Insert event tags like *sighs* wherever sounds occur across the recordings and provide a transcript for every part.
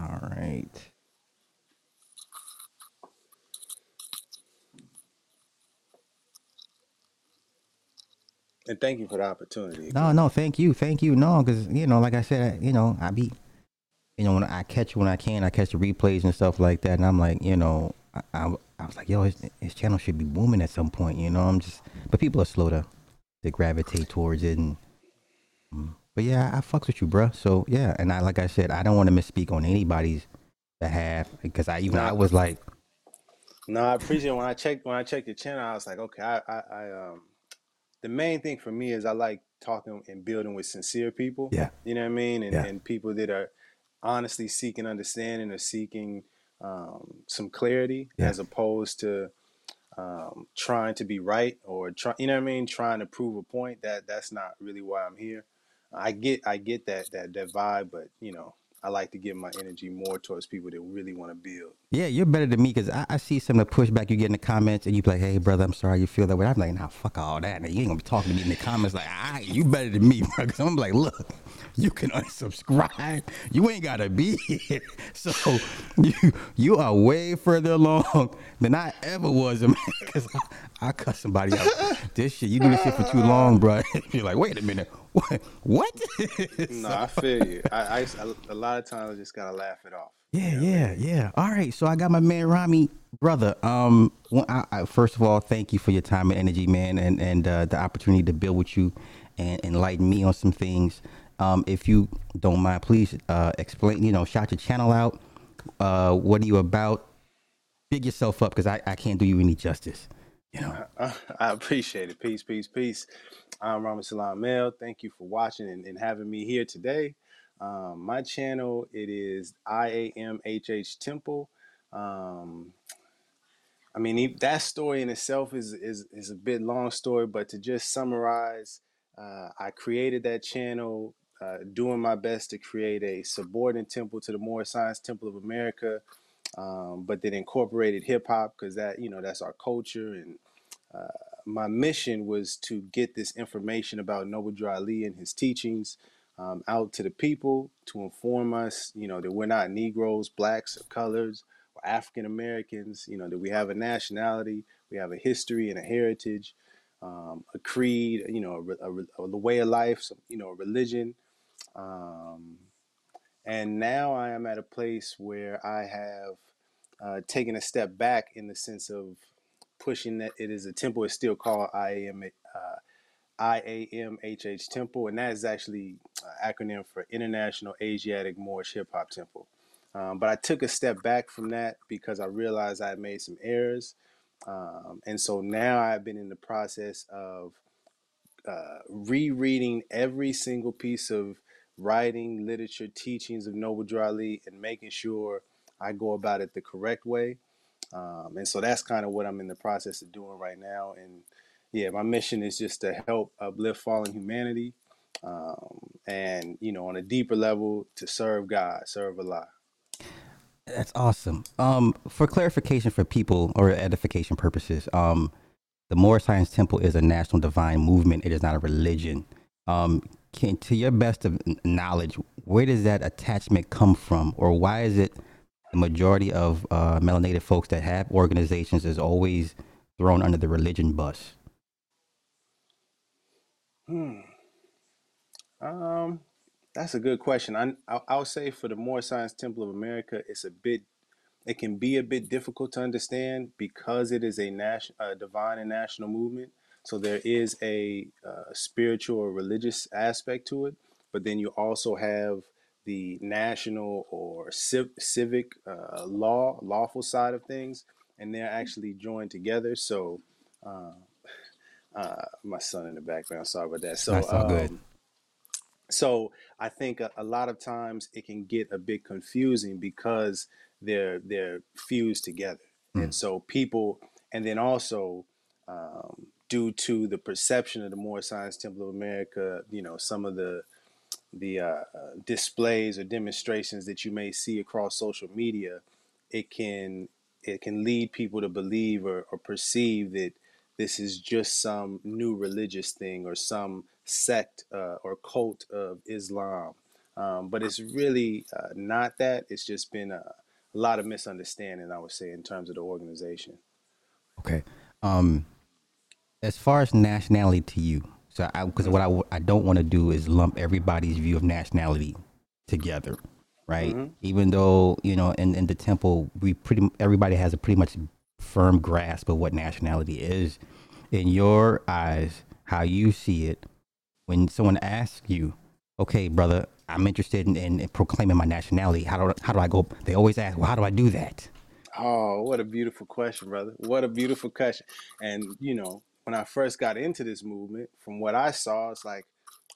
All right. And thank you for the opportunity. No, no, thank you, thank you. No, because you know, like I said, you know, I be, you know, when I catch when I can, I catch the replays and stuff like that, and I'm like, you know, I, I, I was like, yo, his, his channel should be booming at some point, you know. I'm just, but people are slow to, to gravitate towards it, and, um, but yeah, I fucks with you, bro. So yeah, and I, like I said, I don't want to misspeak on anybody's behalf because I even I was like, No, I appreciate when I checked when I checked your channel, I was like, okay, I, I, I um the main thing for me is I like talking and building with sincere people. yeah, You know what I mean? And Yeah. and people that are honestly seeking understanding or seeking um, some clarity Yeah. as opposed to um, trying to be right or try, you know what I mean, trying to prove a point. That that's not really why I'm here. I get I get that that that vibe, but you know, I like to give my energy more towards people that really want to build. yeah, you're better than me because I, I see some of the pushback you get in the comments, and you be like, hey, brother, I'm sorry you feel that way. I'm like, nah, fuck all that. Now, you ain't gonna be talking to me in the comments like, right, you better than me, *laughs* bro. Because I'm like, look, you can unsubscribe. You ain't gotta be here. *laughs* So you you are way further along than I ever was, *laughs* man. Because I, I cut somebody out. This shit, you do this shit for too long, bro. You're like, wait a minute, *laughs* what? What? *laughs* No, I feel you. I, I, I- a lot of times I just gotta laugh it off. Yeah, yeah, yeah. All right, so I got my man Rami, brother. Um, well, I, I, first of all, thank you for your time and energy, man, and and uh, the opportunity to build with you and enlighten me on some things. Um, if you don't mind, please uh, explain. You know, shout your channel out. Uh, what are you about? Big yourself up because I, I can't do you any justice. You know. *laughs* I, I appreciate it. Peace, peace, peace. I'm Rama Salam Mel. Thank you for watching and, and having me here today. Um, my channel it is IAMHH Temple. Um, I mean that story in itself is is is a bit long story, but to just summarize, uh, I created that channel, uh, doing my best to create a subordinate temple to the Moor Science Temple of America, um, but then incorporated hip hop because that you know that's our culture and uh, my mission was to get this information about Noble Ali and his teachings um, out to the people to inform us, you know, that we're not Negroes, blacks, or colors, or African Americans, you know, that we have a nationality, we have a history and a heritage, um, a creed, you know, a, a, a way of life, you know, a religion. Um, and now I am at a place where I have uh, taken a step back in the sense of pushing that it is a temple. It's still called IAM, uh, IAMHH Temple, and that is actually an acronym for International Asiatic Moorish Hip Hop Temple. Um, but I took a step back from that because I realized I had made some errors. Um, and so now I've been in the process of uh, rereading every single piece of writing, literature, teachings of Noble Drew and making sure I go about it the correct way. Um, and so that's kind of what I'm in the process of doing right now. And yeah, my mission is just to help uplift fallen humanity um, and, you know, on a deeper level, to serve God, serve Allah. That's awesome. Um, for clarification for people or edification purposes, um, the Moor Science Temple is a national divine movement. It is not a religion. Um, can, to your best of knowledge, where does that attachment come from, or why is it the majority of uh, melanated folks that have organizations is always thrown under the religion bus? Hmm. Um, that's a good question. I, I I'll say for the Moor Science Temple of America, it's a bit, it can be a bit difficult to understand because it is a national, divine and national movement. So there is a uh, spiritual or religious aspect to it, but then you also have the national or civ- civic uh, law, lawful side of things, and they're actually joined together. So, uh, *sighs* uh, my son in the background, sorry about that. So, That's all good. um, so I think a, a lot of times it can get a bit confusing because they're they're fused together, and Mm. so people, and then also um, due to the perception of the Moor Science Temple of America, you know, some of the the uh, uh, displays or demonstrations that you may see across social media, it can it can lead people to believe or, or perceive that this is just some new religious thing or some sect uh, or cult of Islam. Um, but it's really uh, not that. It's just been a, a lot of misunderstanding, I would say, in terms of the organization. Okay. Um, as far as nationality to you, so I because what I, I don't want to do is lump everybody's view of nationality together, right? Mm-hmm. Even though you know, in, in the temple, we pretty everybody has a pretty much firm grasp of what nationality is. In your eyes, how you see it, when someone asks you, "Okay, brother, I'm interested in, in proclaiming my nationality. How do how do I go?" They always ask, "Well, how do I do that?" Oh, what a beautiful question, brother. What a beautiful question. And, you know, when I first got into this movement, from what I saw, it's like,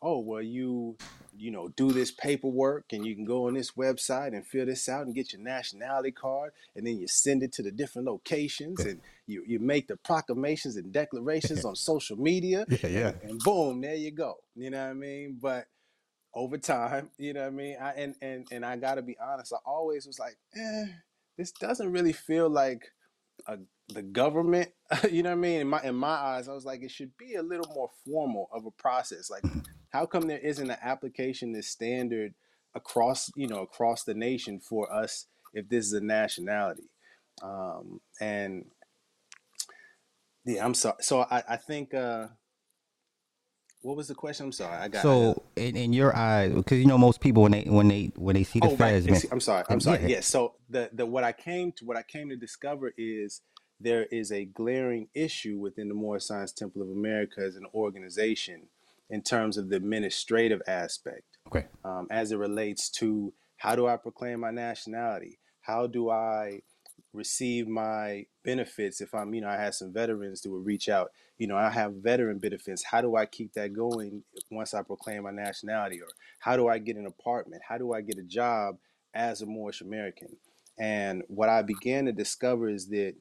oh, well, you, you know, do this paperwork and you can go on this website and fill this out and get your nationality card. And then you send it to the different locations and you, you make the proclamations and declarations *laughs* on social media. Yeah, yeah. And, and boom, there you go. You know what I mean? But over time, you know what I mean? I, and, and, and I got to be honest, I always was like, eh this doesn't really feel like a, the government. *laughs* you know what I mean? In my in my eyes, I was like, it should be a little more formal of a process. Like, how come there isn't an application that's standard across you know across the nation for us if this is a nationality? Um, and yeah, I'm sorry. So I I think. Uh, what was the question? I'm sorry. I got. So in, in your eyes, because you know most people when they when they when they see the oh, fez, Ex- I'm sorry. I'm sorry. yeah. Yes. So the the what I came to what I came to discover is there is a glaring issue within the Moorish Science Temple of America as an organization in terms of the administrative aspect, Okay. um, as it relates to how do I proclaim my nationality? How do I receive my benefits if I'm, you know, I had some veterans that would reach out. You know, I have veteran benefits. How do I keep that going once I proclaim my nationality? Or how do I get an apartment? How do I get a job as a Moorish American? And what I began to discover is that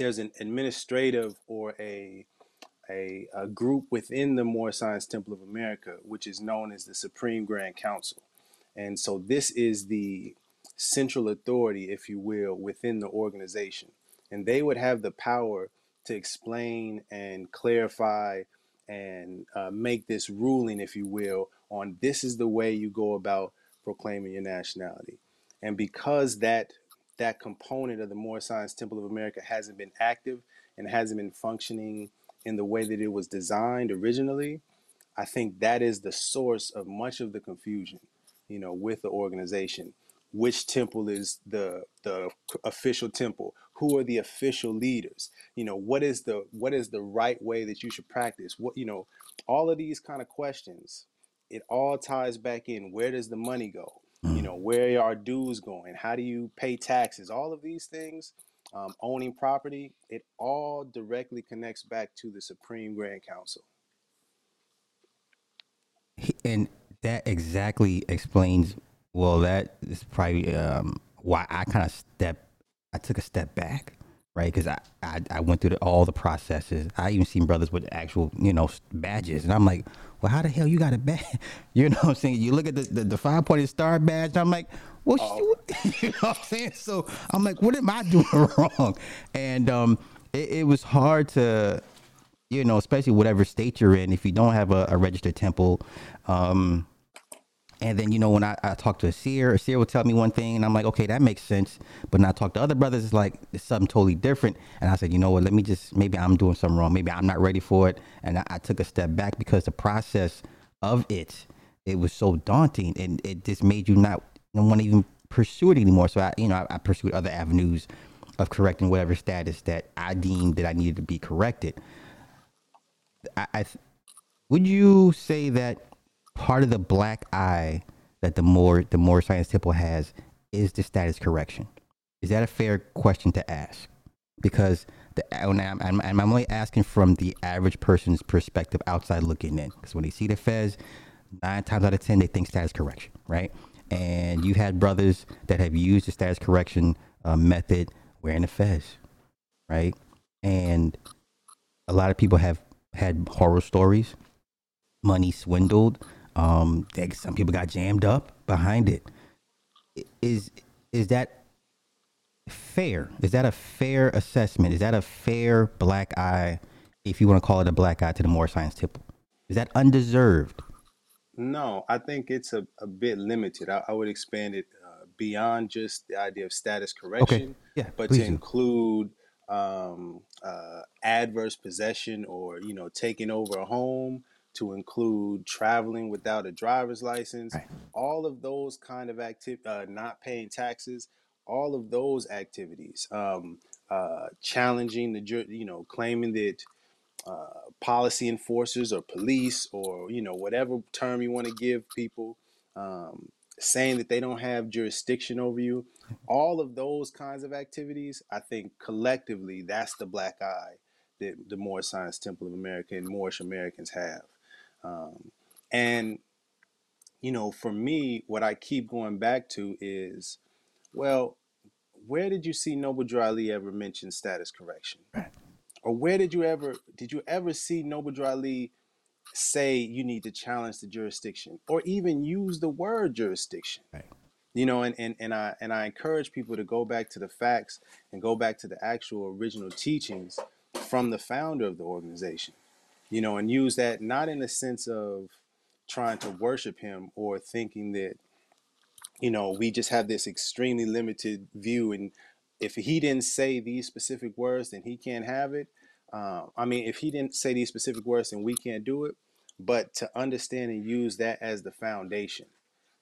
there's an administrative or a a, a group within the Moorish Science Temple of America, which is known as the Supreme Grand Council. And so this is the central authority, if you will, within the organization. And they would have the power to explain and clarify and uh, make this ruling, if you will, on this is the way you go about proclaiming your nationality. And because that that component of the Moorish Science Temple of America hasn't been active and hasn't been functioning in the way that it was designed originally, I think that is the source of much of the confusion, you know, with the organization. Which temple is the the official temple? Who are the official leaders? You know, what is the what is the right way that you should practice? What you know, all of these kind of questions, it all ties back in. Where does the money go? You know, where are dues going? How do you pay taxes? All of these things, um, owning property, it all directly connects back to the Supreme Grand Council. And that exactly explains well that is probably um, why i kind of step i took a step back right? Because I, I i went through the, all the processes. I even seen brothers with actual you know badges. And i'm like well how the hell you got a badge *laughs* you know what i'm saying? You look at the the, the five pointed star badge and i'm like well sh- *laughs* you know what i'm saying? So i'm like what am i *laughs* doing wrong? And um it, it was hard to you know, especially whatever state you're in, if you don't have a, a registered temple, um, and then you know when I, I talk to a seer, a seer will tell me one thing, and I'm like, okay, that makes sense. But when I talk to other brothers, it's like it's something totally different. And I said, you know what? Let me just maybe I'm doing something wrong. Maybe I'm not ready for it. And I, I took a step back because the process of it, it was so daunting, and it just made you not want to even pursue it anymore. So I, you know, I, I pursued other avenues of correcting whatever status that I deemed that I needed to be corrected. I, I would you say that part of the black eye that the more the more science temple has is the status correction? Is that a fair question to ask? Because the I'm, I'm, I'm only asking from the average person's perspective, outside looking in. Because when they see the Fez, nine times out of ten they think status correction, right? And you had brothers that have used the status correction uh, method wearing the fez, right? And a lot of people have had horror stories, money swindled. Um, they, some people got jammed up behind it. Is Is that fair? Is that a fair assessment? Is that a fair black eye, if you want to call it a black eye, to the more science temple? Is that undeserved? No, I think it's a, a bit limited. I, I would expand it uh, beyond just the idea of status Okay. correction, Yeah, but to include um, uh, adverse possession or you know taking over a home, to include traveling without a driver's license, Right. all of those kind of active, uh, not paying taxes, all of those activities, um, uh, challenging the you know claiming that uh, policy enforcers or police or you know whatever term you want to give people um, saying that they don't have jurisdiction over you all of those kinds of activities i think collectively that's the black eye that the moorish science temple of america and moorish americans have um, and you know for me what i keep going back to is well where did you see noble ali ever mention status correction Right. or where did you ever did you ever see Noble Ali say you need to challenge the jurisdiction or even use the word jurisdiction? Right. You know, and, and, and I and I encourage people to go back to the facts and go back to the actual original teachings from the founder of the organization. You know, and use that not in the sense of trying to worship him or thinking that you know, we just have this extremely limited view. And if he didn't say these specific words, then he can't have it. Um, I mean, if he didn't say these specific words, then we can't do it. But to understand and use that as the foundation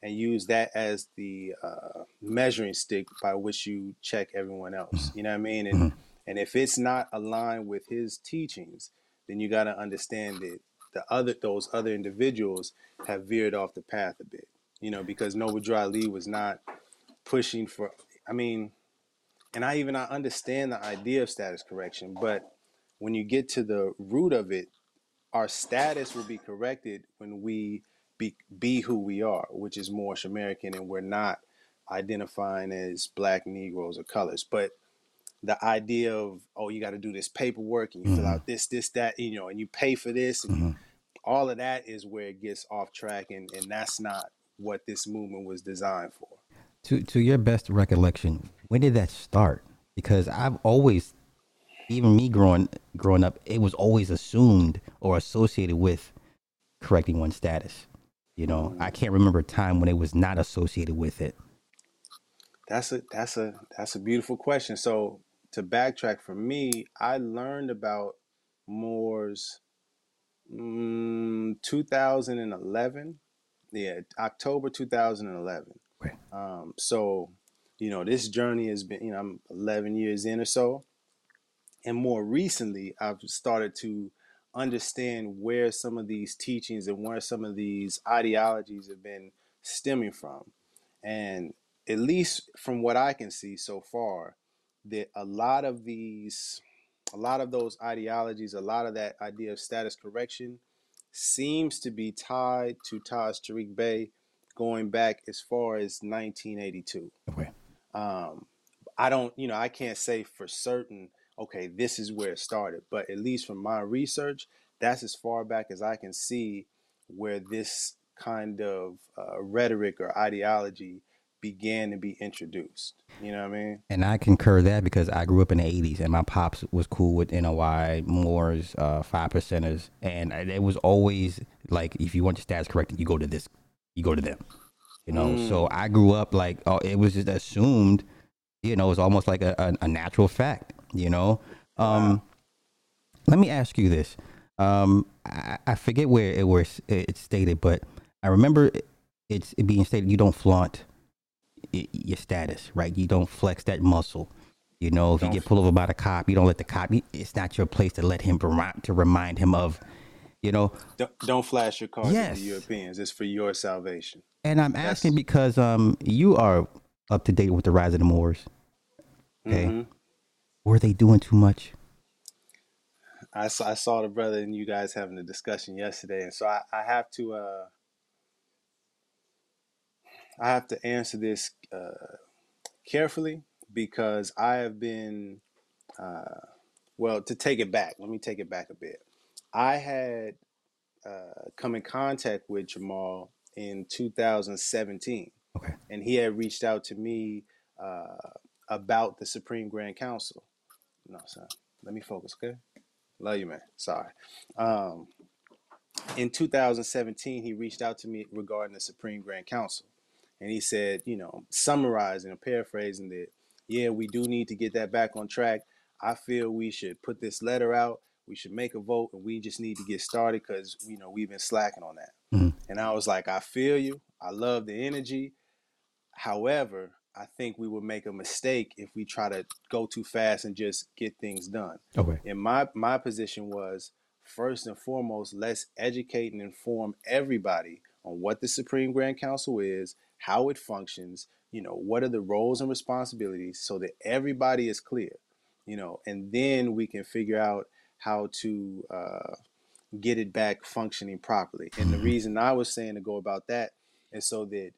and use that as the uh, measuring stick by which you check everyone else. You know what I mean? And Mhm. and if it's not aligned with his teachings, then you got to understand that the other those other individuals have veered off the path a bit. You know, because Noble Drew Ali was not pushing for. I mean, and I even I understand the idea of status correction, but when you get to the root of it, our status will be corrected when we be be who we are, which is Moorish American, and we're not identifying as black Negroes or colors. But the idea of oh, you got to do this paperwork and you fill hmm out this, this, that, you know, and you pay for this, and hmm all of that is where it gets off track, and and that's not what this movement was designed for. To to your best recollection, when did that start? Because I've always, even me growing growing up, it was always assumed or associated with correcting one's status. You know, I Mm. can't remember a time when it was not associated with it. That's a that's a that's a beautiful question. So to backtrack for me, I learned about Moors mm, 2011. Yeah, October 2011. Right. Um, so, you know, this journey has been, you know, I'm 11 years in or so. And more recently, I've started to understand where some of these teachings and where some of these ideologies have been stemming from. And at least from what I can see so far, that a lot of these, a lot of those ideologies, a lot of that idea of status correction seems to be tied to Taj Tariq Bey going back as far as 1982. Okay. Um, I don't, you know, I can't say for certain, okay, this is where it started, but at least from my research, that's as far back as I can see where this kind of uh, rhetoric or ideology began to be introduced. You know what I mean? And I concur that because I grew up in the '80s, and my pops was cool with NOI, Moors, uh, five percenters, and it was always like, if you want your stats corrected, you go to this, you go to them. You know, so Mm, I grew up like, oh, it was just assumed. You know, it's almost like a, a, a natural fact. You know, um, wow. let me ask you this. Um, I, I forget where it was it's stated, but I remember it- it's it being stated you don't flaunt your status, right? You don't flex that muscle. You know, if you Don't. get pulled over by the cop, you don't let the cop. It's not your place to let him to remind him of, you know. Don't, don't flash your cards at the Europeans. It's for your salvation. and I'm asking That's because um you are up to date with the rise of the Moors. Okay, hmm were they doing too much? I saw, I saw the brother and you guys having a discussion yesterday, and so I, I have to uh, I have to answer this uh, carefully because I have been uh, well to take it back. Let me take it back a bit. I had uh, come in contact with Jamal in 2017, Okay, and he had reached out to me uh, about the Supreme Grand Council. No, son, let me focus, okay? Love you, man. Sorry. Um, in 2017, he reached out to me regarding the Supreme Grand Council. And he said, you know, summarizing and paraphrasing that, yeah, we do need to get that back on track. I feel we should put this letter out. We should make a vote, and we just need to get started because you know we've been slacking on that. Mhm. And I was like, I feel you. I love the energy. However, I think we would make a mistake if we try to go too fast and just get things done. Okay. And my my position was first and foremost, let's educate and inform everybody on what the Supreme Grand Council is, how it functions, you know, what are the roles and responsibilities so that everybody is clear, you know, and then we can figure out how to uh, get it back functioning properly. And the reason I was saying to go about that is so that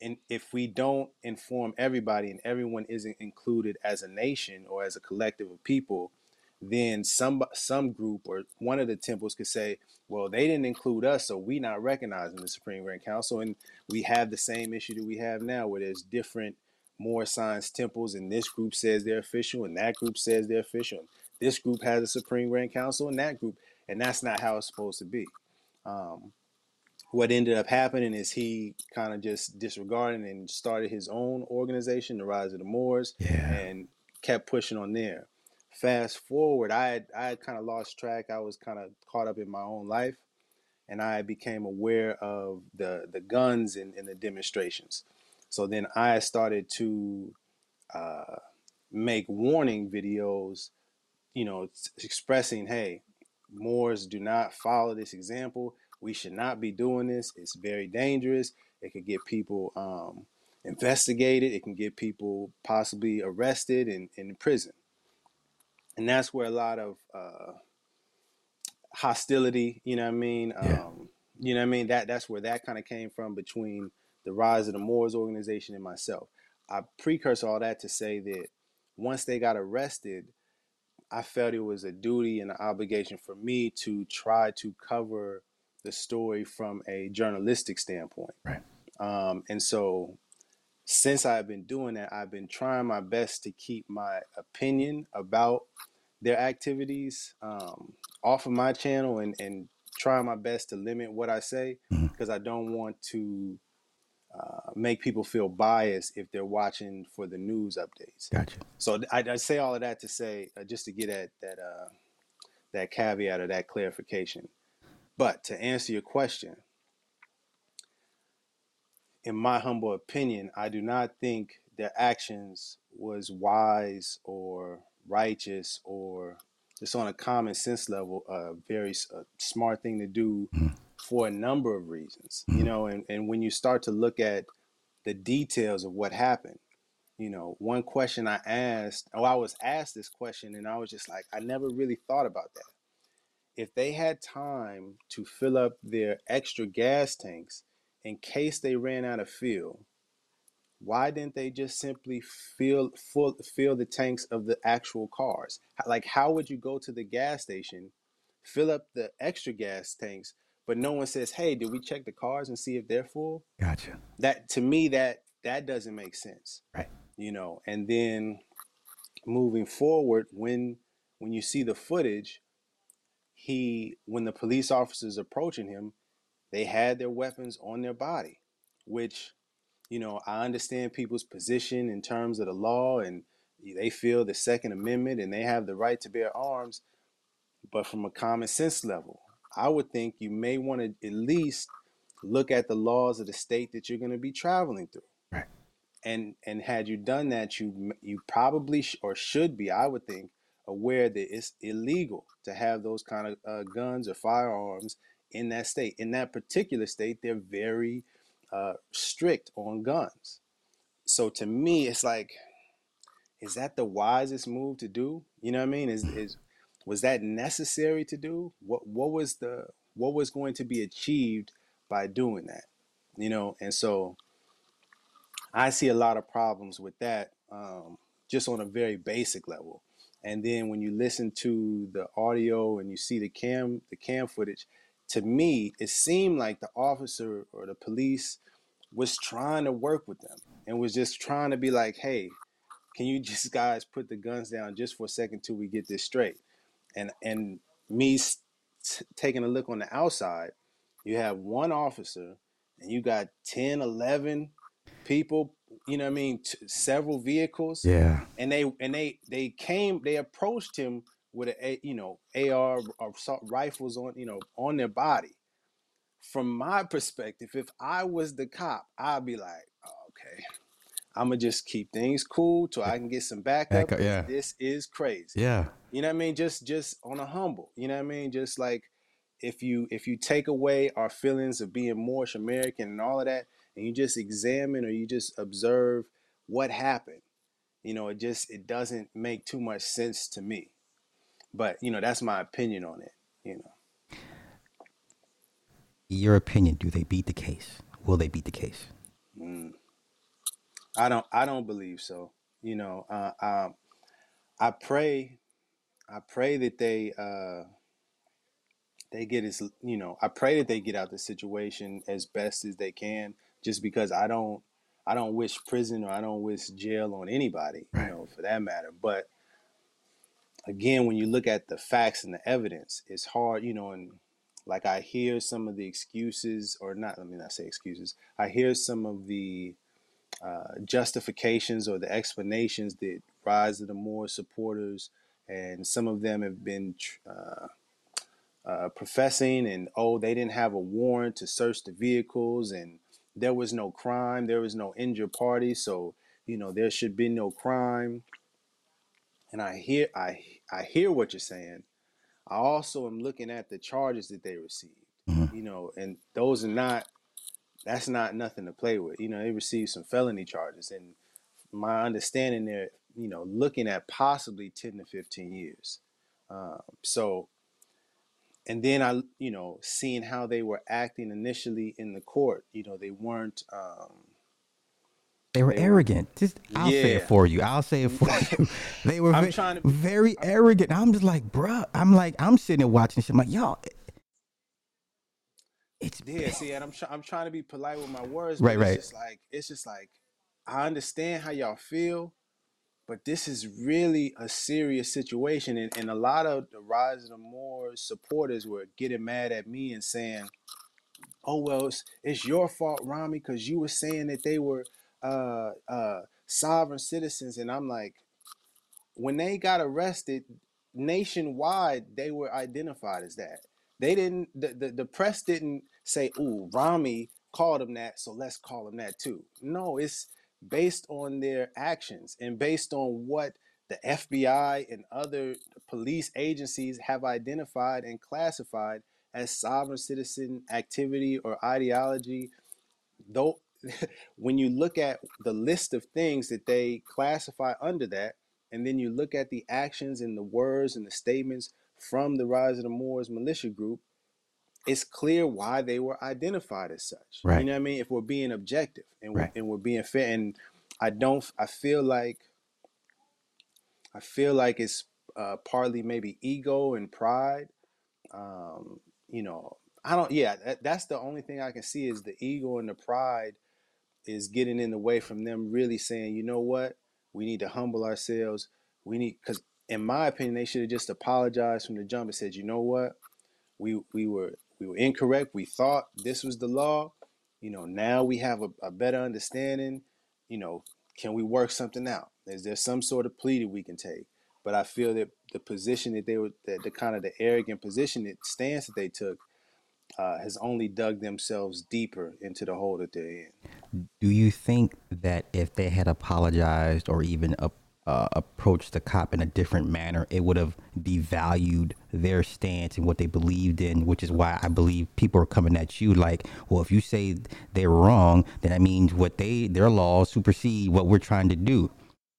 and if we don't inform everybody and everyone isn't included as a nation or as a collective of people, then some some group or one of the temples could say, well, they didn't include us, so we not recognizing the Supreme Grand Council, and we have the same issue that we have now, where there's different more science temples, and this group says they're official, and that group says they're official. This group has a Supreme Grand Council, and that group, and that's not how it's supposed to be. Um, what ended up happening is he kind of just disregarded and started his own organization, the Rise of the Moors, Yeah. and kept pushing on there. Fast forward, I had I had kind of lost track. I was kind of caught up in my own life, and I became aware of the the guns in, in the demonstrations. So then I started to uh, make warning videos, you know, expressing, hey, Moors do not follow this example. We should not be doing this. It's very dangerous. It could get people um, investigated. It can get people possibly arrested and, and in prison. And that's where a lot of uh, hostility, you know what I mean? Yeah. Um, you know what I mean? That that's where that kind of came from between the Rise of the Moors organization and myself. I precursor all that to say that once they got arrested, I felt it was a duty and an obligation for me to try to cover the story from a journalistic standpoint. Right. Um, and so since I've been doing that, I've been trying my best to keep my opinion about their activities um, off of my channel and, and trying my best to limit what I say because I don't want to uh, make people feel biased if they're watching for the news updates. Gotcha. So I, I say all of that to say, uh, just to get at that uh, that caveat or that clarification. But to answer your question, in my humble opinion, I do not think their actions was wise or righteous or just on a common sense level, a very a smart thing to do Mhm. for a number of reasons. You Mhm. know, and, and when you start to look at the details of what happened, you know, one question I asked, oh, I was asked this question, and I was just like, I never really thought about that. If they had time to fill up their extra gas tanks in case they ran out of fuel, why didn't they just simply fill full fill the tanks of the actual cars? Like, how would you go to the gas station, fill up the extra gas tanks, but no one says, "Hey, did we check the cars and see if they're full?" Gotcha. That to me, that that doesn't make sense Right. you know and then moving forward when when you see the footage he when the police officers approaching him they had their weapons on their body which you know i understand people's position in terms of the law and they feel the second amendment and they have the right to bear arms but from a common sense level i would think you may want to at least look at the laws of the state that you're going to be traveling through Right. and and had you done that you you probably sh- or should be i would think aware that it's illegal to have those kind of uh, guns or firearms in that state. In that particular state they're very uh, strict on guns. So to me it's like is that the wisest move to do? You know what i mean? Is is was that necessary to do? What what was the what was going to be achieved by doing that? You know and so I see a lot of problems with that, um, just on a very basic level. And then when you listen to the audio and you see the cam the cam footage, to me it seemed like the officer or the police was trying to work with them and was just trying to be like, "Hey, can you *laughs* just guys put the guns down just for a second till we get this straight?" And and me t- taking a look on the outside, you have one officer and you got 10, 11 people, you know what I mean, t- several vehicles. Yeah. And they and they they came, they approached him with a you know AR or assault rifles on you know on their body. From my perspective, if I was the cop, I'd be like, oh, okay, I'm gonna just keep things cool till I can get some backup. Backup, yeah. This is crazy. Yeah. You know what I mean? Just just on a humble. You know what I mean? Just like if you if you take away our feelings of being Moorish American and all of that, and you just examine or you just observe what happened, you know, it just it doesn't make too much sense to me. But you know, that's my opinion on it. You know, Your opinion, do they beat the case? Will they beat the case? mm, I don't I don't believe so. You know, uh, um, I pray I pray that they uh, they get as you know I pray that they get out the situation as best as they can. Just because I don't I don't wish prison or I don't wish jail on anybody, you know, for that matter. But again, when you look at the facts and the evidence, it's hard, you know, and like I hear some of the excuses, or not, let me not say excuses. I hear some of the uh, justifications or the explanations that Rise of the Moor supporters, and some of them have been uh, uh, professing, and oh, they didn't have a warrant to search the vehicles, and there was no crime, there was no injured party, so you know there should be no crime. And I hear, I, I hear what you're saying. I also am looking at the charges that they received, Mhm. you know, and those are not that's not nothing to play with. You know, they received some felony charges, and my understanding they're you know looking at possibly ten to fifteen years. Um, so, and then I you know seeing how they were acting initially in the court, you know, they weren't. Um, They were arrogant. Just I'll say it for you. I'll say it for you. *laughs* They were I'm ve- trying to very arrogant. I'm just like, bruh. I'm like, I'm sitting there watching shit. I'm like, y'all. It's Yeah, see, and I'm I'm trying to be polite with my words, Right, but right. it's just like it's just like I understand how y'all feel, but this is really a serious situation, and, and a lot of the Rise of the more supporters were getting mad at me and saying, "Oh well, it's, it's your fault, Rami, because you were saying that they were uh, uh, sovereign citizens," and I'm like, when they got arrested nationwide, they were identified as that. They didn't. The, the, the press didn't say, "Ooh, Rami called them that, so let's call them that too." No, it's based on their actions and based on what the FBI and other police agencies have identified and classified as sovereign citizen activity or ideology. Though, when you look at the list of things that they classify under that, and then you look at the actions and the words and the statements from the Rise of the Moors militia group, it's clear why they were identified as such. Right. You know what I mean? If we're being objective and we're, Right. and we're being fair, and I don't, I feel like, I feel like it's uh, partly maybe ego and pride. Um, you know, I don't. Yeah, that, that's the only thing I can see is the ego and the pride is getting in the way from them really saying, you know what, we need to humble ourselves. We need because, in my opinion, they should have just apologized from the jump and said, you know what, we we were we were incorrect. We thought this was the law. You know, now we have a, a better understanding. You know, can we work something out? Is there some sort of plea that we can take? But I feel that the position that they were, that the kind of the arrogant position, that stance that they took, uh, has only dug themselves deeper into the hole that they're in. Do you think that if they had apologized or even uh, uh, approached the cop in a different manner, it would have devalued their stance and what they believed in? Which is why I believe people are coming at you like, well, if you say they're wrong, then that means what they their laws supersede what we're trying to do.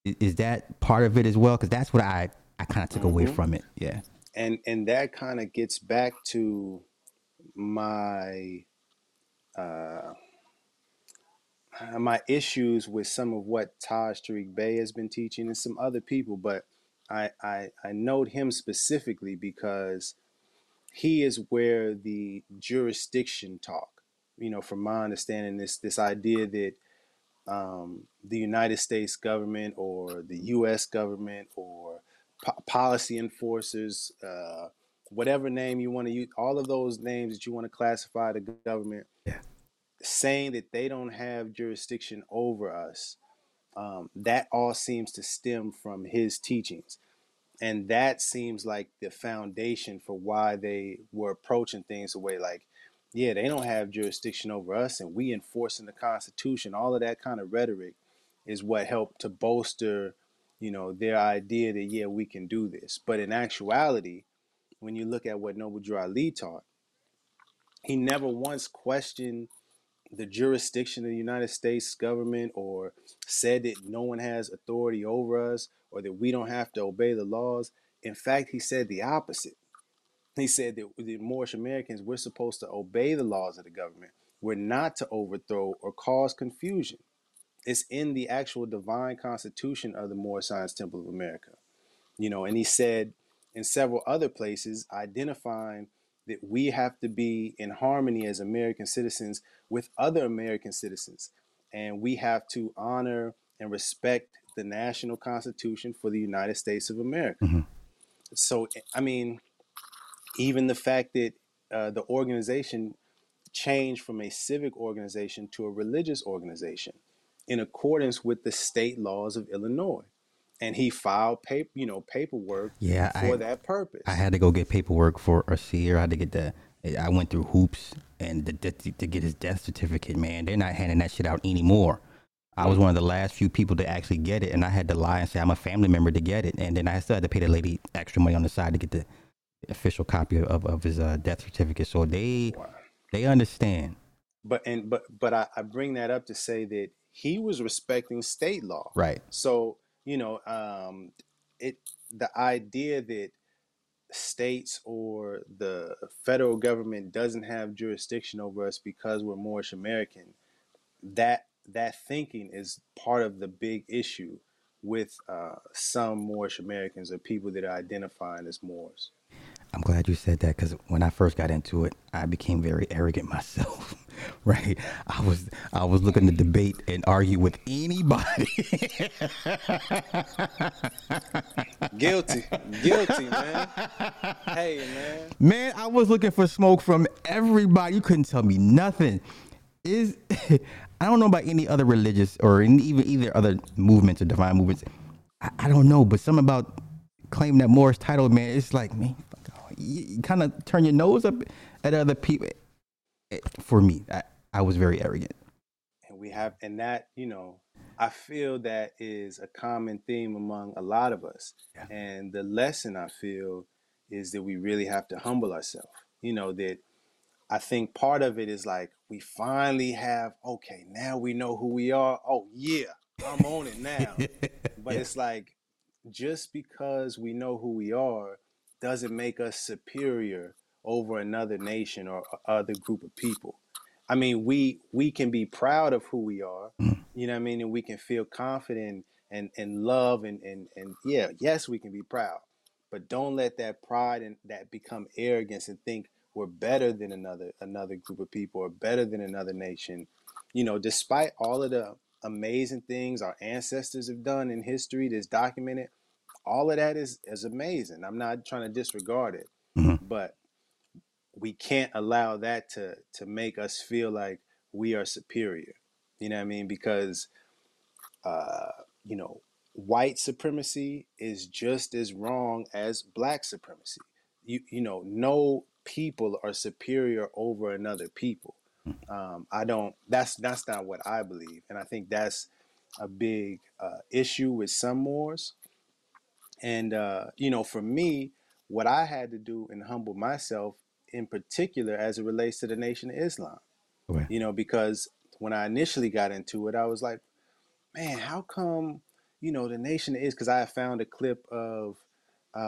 I- Is that part of it as well? Because that's what I I kind of took away Mhm. from it. Yeah. and and that kind of gets back to my uh my issues with some of what Taj Tariq Bey has been teaching and some other people, but I, I I note him specifically because he is where the jurisdiction talk, you know, from my understanding, this this idea that um, the United States government or the U.S. government or po- policy enforcers, uh, whatever name you want to use, all of those names that you want to classify the government, Yeah. saying that they don't have jurisdiction over us, um, that all seems to stem from his teachings. And that seems like the foundation for why they were approaching things the way like, yeah, they don't have jurisdiction over us and we enforcing the Constitution. All of that kind of rhetoric is what helped to bolster, you know, their idea that, yeah, we can do this. But in actuality, when you look at what Noble Drew Ali taught, he never once questioned the jurisdiction of the United States government or said that no one has authority over us or that we don't have to obey the laws. In fact, he said the opposite. He said that the Moorish Americans, we're supposed to obey the laws of the government. We're not to overthrow or cause confusion. It's in the actual divine constitution of the Moorish Science Temple of America. You know, and he said in several other places, identifying that we have to be in harmony as American citizens with other American citizens. And we have to honor and respect the national constitution for the United States of America. Mhm. So, I mean, even the fact that uh, the organization changed from a civic organization to a religious organization in accordance with the state laws of Illinois. And he filed paper, you know, paperwork Yeah, for I that purpose. I had to go get paperwork for a seer. I had to get the. I went through hoops and the, the, to get his death certificate. Man, they're not handing that shit out anymore. I was one of the last few people to actually get it, and I had to lie and say I'm a family member to get it, and then I still had to pay the lady extra money on the side to get the official copy of, of his uh, death certificate. So they they understand. but and but but I, I bring that up to say that he was respecting state law. Right. So you know, um, it the idea that states or the federal government doesn't have jurisdiction over us because we're Moorish American, that that thinking is part of the big issue with uh, some Moorish Americans or people that are identifying as Moors. I'm glad you said that because when I first got into it, I became very arrogant *laughs* myself. right? I was I was looking to debate and argue with anybody. *laughs* Guilty, guilty, man. Hey, man. Man, I was looking for smoke from everybody. You couldn't tell me nothing. Is *laughs* I don't know about any other religious or any, even either other movements or divine movements. I, I don't know, but something about claiming that Moorish title, man, it's like, man, off. You, you kind of turn your nose up at other people. For me, I, I was very arrogant. and we have and that you know i feel that is a common theme among a lot of us Yeah. and the lesson i feel is that we really have to humble ourselves you know that i think part of it is like we finally have okay now we know who we are oh yeah i'm on it now *laughs* but Yeah. it's like just because we know who we are doesn't make us superior over another nation or other group of people. I mean, we we can be proud of who we are, Mm. you know what I mean, and we can feel confident and and love and and and yeah, yes, we can be proud. But don't let that pride and that become arrogance and think we're better than another another group of people or better than another nation. You know, despite all of the amazing things our ancestors have done in history that's documented, all of that is is amazing. I'm not trying to disregard it, Mhm. but we can't allow that to to make us feel like we are superior. You know what I mean? Because uh, you know, white supremacy is just as wrong as black supremacy. You you know, no people are superior over another people. Um, I don't. That's that's not what I believe, and I think that's a big uh, issue with some Moors. And uh, you know, for me, what I had to do and humble myself, in particular, as it relates to the Nation of Islam. Okay. You know, because when I initially got into it, I was like, man, how come, you know, the Nation is? Because I found a clip of uh,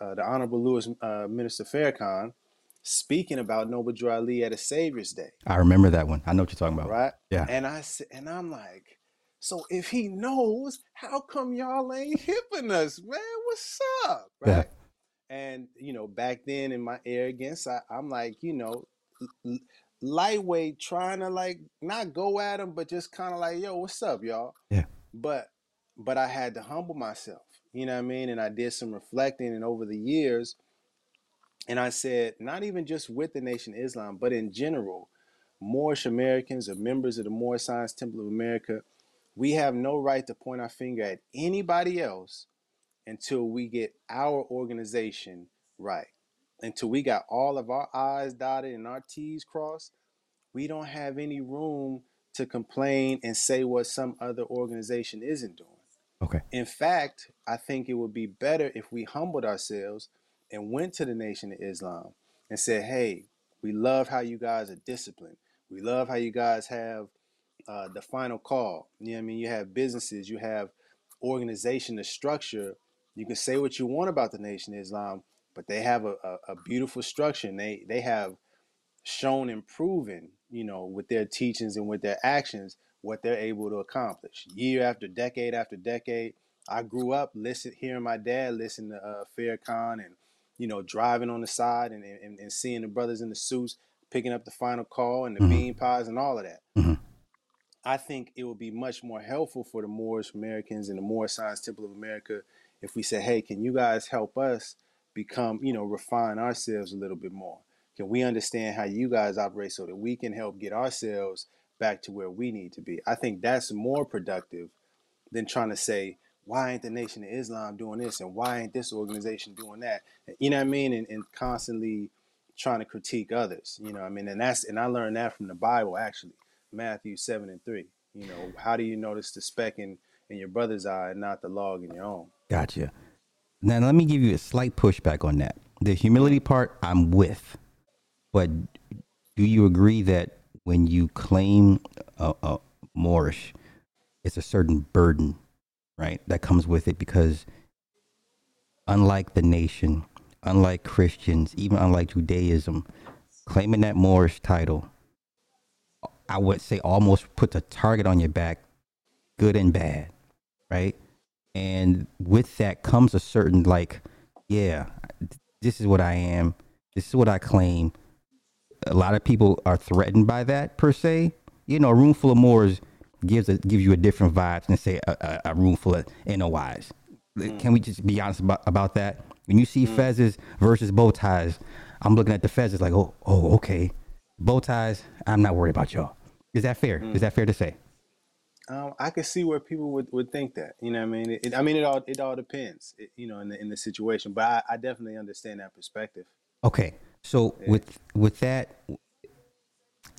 uh, the Honorable Louis uh, Minister Farrakhan speaking about Noble Drew Ali at a Savior's Day I remember that one. I know what you're talking about. right? Yeah. And I and I'm like, so if he knows, how come y'all ain't hipping us, man? What's up, Yeah. right? And you know, back then in my arrogance, I, I'm like, you know, lightweight, trying to like not go at him, but just kind of like, yo, what's up, y'all? Yeah. But but I had to humble myself, you know what I mean? And I did some reflecting, and over the years, And I said, not even just with the Nation of Islam, but in general, Moorish Americans or members of the Moorish Science Temple of America, we have no right to point our finger at anybody else until we get our organization right. Until we got all of our I's dotted and our T's crossed, we don't have any room to complain and say what some other organization isn't doing. Okay. In fact, I think it would be better if we humbled ourselves and went to the Nation of Islam and said, hey, we love how you guys are disciplined. We love how you guys have uh, the final call. You know what I mean? You have businesses, you have organization, the structure. You can say what you want about the Nation of Islam, but they have a, a, a beautiful structure and they, they have shown and proven, you know, with their teachings and with their actions, what they're able to accomplish year after decade after decade. I grew up listen hearing my dad listen to uh, Farrakhan and you know driving on the side and, and, and seeing the brothers in the suits picking up the final call and the hmm bean pies and all of that. hmm I think it would be much more helpful for the Moorish Americans and the Moorish Science Temple of America if we said, hey, can you guys help us become, you know, refine ourselves a little bit more? Can we understand how you guys operate so that we can help get ourselves back to where we need to be? I think that's more productive than trying to say, why ain't the Nation of Islam doing this and why ain't this organization doing that? You know what I mean? And, and constantly trying to critique others. You know I mean? And that's and I learned that from the Bible actually. Matthew seven and three. You know, how do you notice the speck in, in your brother's eye and not the log in your own? Gotcha. Now let me give you a slight pushback on that. The humility part, I'm with, but do you agree that when you claim uh, uh, a, a Moorish, it's a certain burden, right, that comes with it because unlike the nation, unlike Christians, even unlike Judaism, claiming that Moorish title, I would say almost puts a target on your back, good and bad, right? And with that comes a certain like, yeah, this is what I am, this is what I claim. A lot of people are threatened by that per se. You know, a room full of Moors gives a, gives you a different vibe than say a, a, a room full of NOIs. Mm. Can we just be honest about, about that? When you see mm. fezzes versus bow ties, I'm looking at the fezzes like, oh, oh, okay. Bow ties, I'm not worried about y'all. Is that fair? Is that fair to say? Um, I could see where people would, would think that. You know what I mean? It, I mean, it all it all depends. It, you know, in the in the situation. But I, I definitely understand that perspective. Okay. So with with that,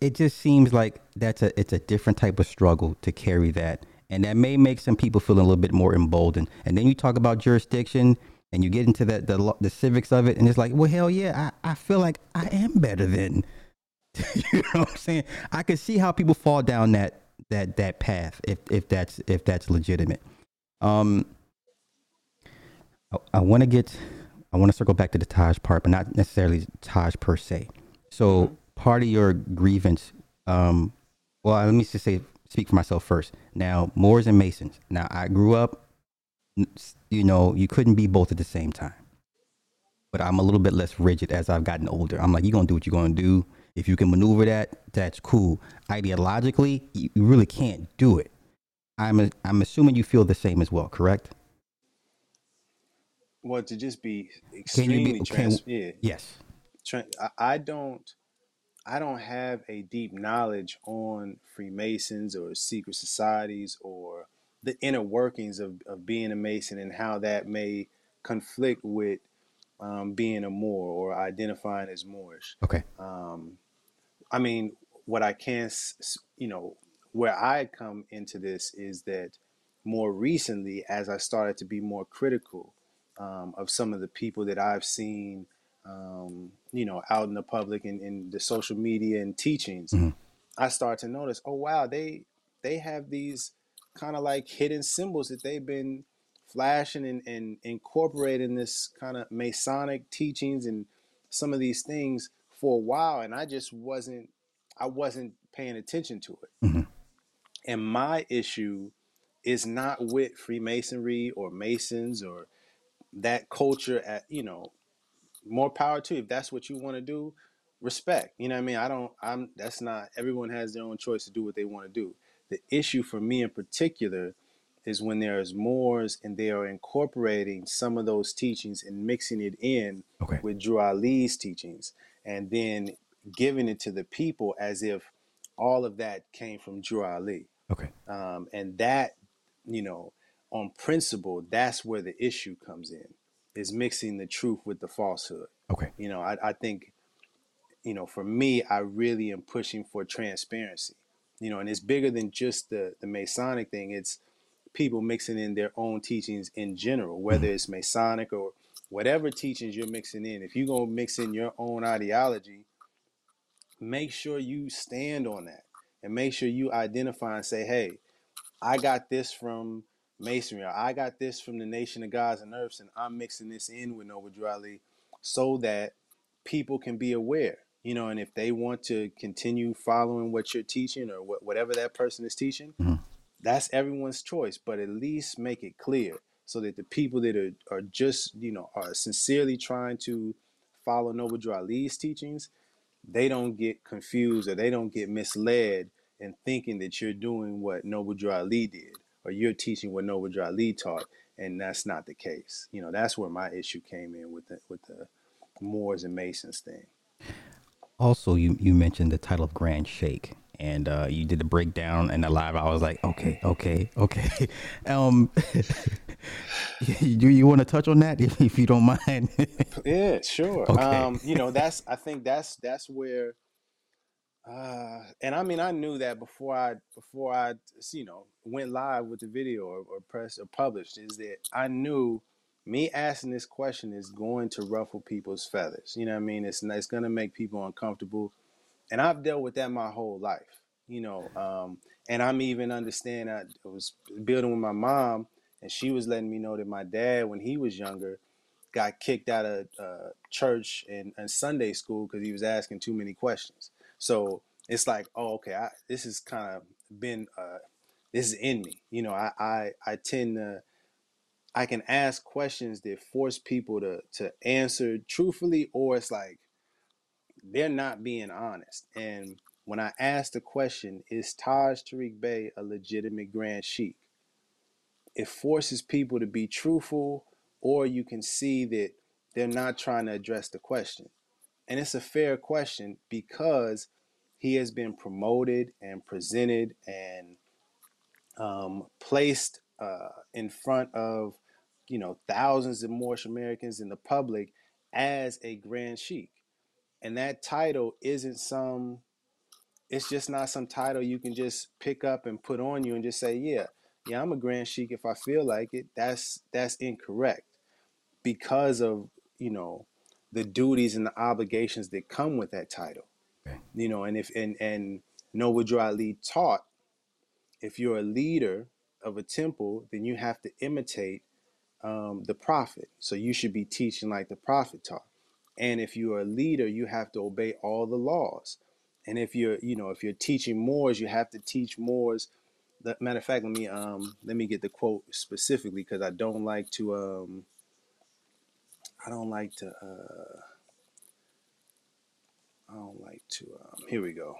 it just seems like that's a it's a different type of struggle to carry that, and that may make some people feel a little bit more emboldened. And then you talk about jurisdiction, and you get into the the, the civics of it, and it's like, well, hell yeah, I, I feel like I am better than. *laughs* you know what I'm saying? I can see how people fall down that that that path if if that's if that's legitimate. Um, I, I want to get, I want to circle back to the Taj part, but not necessarily Taj per se. So part of your grievance, um, well, let me just say, speak for myself first. Now, Moors and Masons. Now, I grew up, you know, you couldn't be both at the same time. But I'm a little bit less rigid as I've gotten older. I'm like, you're gonna do what you're gonna do. If you can maneuver that, that's cool. Ideologically, you really can't do it. I'm a, I'm assuming you feel the same as well, correct? Well, to just be Can you extremely be? Can, trans, yeah. yes. I don't. I don't have a deep knowledge on Freemasons or secret societies or the inner workings of, of being a Mason and how that may conflict with um, being a Moor or identifying as Moorish. Okay. Um, I mean, what I can, s- you know, where I come into this is that more recently, as I started to be more critical um, of some of the people that I've seen, um, you know, out in the public and in the social media and teachings, hmm I start to notice, oh wow, they they have these kind of like hidden symbols that they've been flashing and, and incorporating this kind of Masonic teachings and some of these things for a while, and I just wasn't I wasn't paying attention to it. hmm And my issue is not with Freemasonry or Masons or that culture at you know more power to you. If that's what you want to do, respect. You know what I mean? I don't I'm that's not everyone has their own choice to do what they want to do. The issue for me in particular is when there's Moors and they are incorporating some of those teachings and mixing it in Okay. with Drew Ali's teachings and then giving it to the people as if all of that came from Drew Ali. Okay. Um, and that, you know, on principle, that's where the issue comes in, is mixing the truth with the falsehood. Okay. You know, I, I think, you know, for me, I really am pushing for transparency. You know, and it's bigger than just the the Masonic thing. It's people mixing in their own teachings in general, whether it's Masonic or whatever teachings you're mixing in. If you're gonna mix in your own ideology, make sure you stand on that and make sure you identify and say, hey, I got this from Masonry, or I got this from the Nation of Gods and Earths, and I'm mixing this in with Noble Drew Ali so that people can be aware. You know, and if they want to continue following what you're teaching or what, whatever that person is teaching, Mhm. that's everyone's choice. But at least make it clear so that the people that are, are just, you know, are sincerely trying to follow Noble Drew Ali's teachings, they don't get confused or they don't get misled in thinking that you're doing what Noble Ali did or you're teaching what Noble Ali taught, and that's not the case. You know, that's where my issue came in with the with the Moors and Masons thing. Also, you you mentioned the title of Grand Sheik, and uh, you did the breakdown and the live. I was like, okay, okay, okay. *laughs* Um, *laughs* do you want to touch on that *laughs* if, if you don't mind? Yeah, sure. Okay. Um, you know, that's I think that's that's where uh and I mean I knew that before I before I you know went live with the video or, or press or published is that I knew me asking this question is going to ruffle people's feathers. You know what I mean? It's it's going to make people uncomfortable. And I've dealt with that my whole life, you know. Um and I'm even understand I was building with my mom and she was letting me know that my dad when he was younger got kicked out of uh, church and, and Sunday school because he was asking too many questions. So it's like, oh, okay, I, this has kind of been, uh, this is in me. You know, I, I, I tend to, I can ask questions that force people to, to answer truthfully, or it's like they're not being honest. And when I ask the question, is Taj Tariq Bey a legitimate Grand Sheik? It forces people to be truthful, or you can see that they're not trying to address the question. And it's a fair question because he has been promoted and presented and um, placed uh, in front of, you know, thousands of Moorish Americans in the public as a Grand Sheik. And that title isn't some, it's just not some title you can just pick up and put on you and just say, yeah, yeah, I'm a Grand Sheik if I feel like it. That's that's incorrect because of, you know, the duties and the obligations that come with that title. Okay. You know, and if and and Noble Drew Ali taught, if you're a leader of a temple, then you have to imitate um, the prophet. So you should be teaching like the prophet taught. And if you're a leader, you have to obey all the laws. And if you're, you know, if you're teaching Moors, you have to teach Moors. The, matter of fact, let me um let me get the quote specifically because I don't like to um I don't like to uh I don't like to um here we go.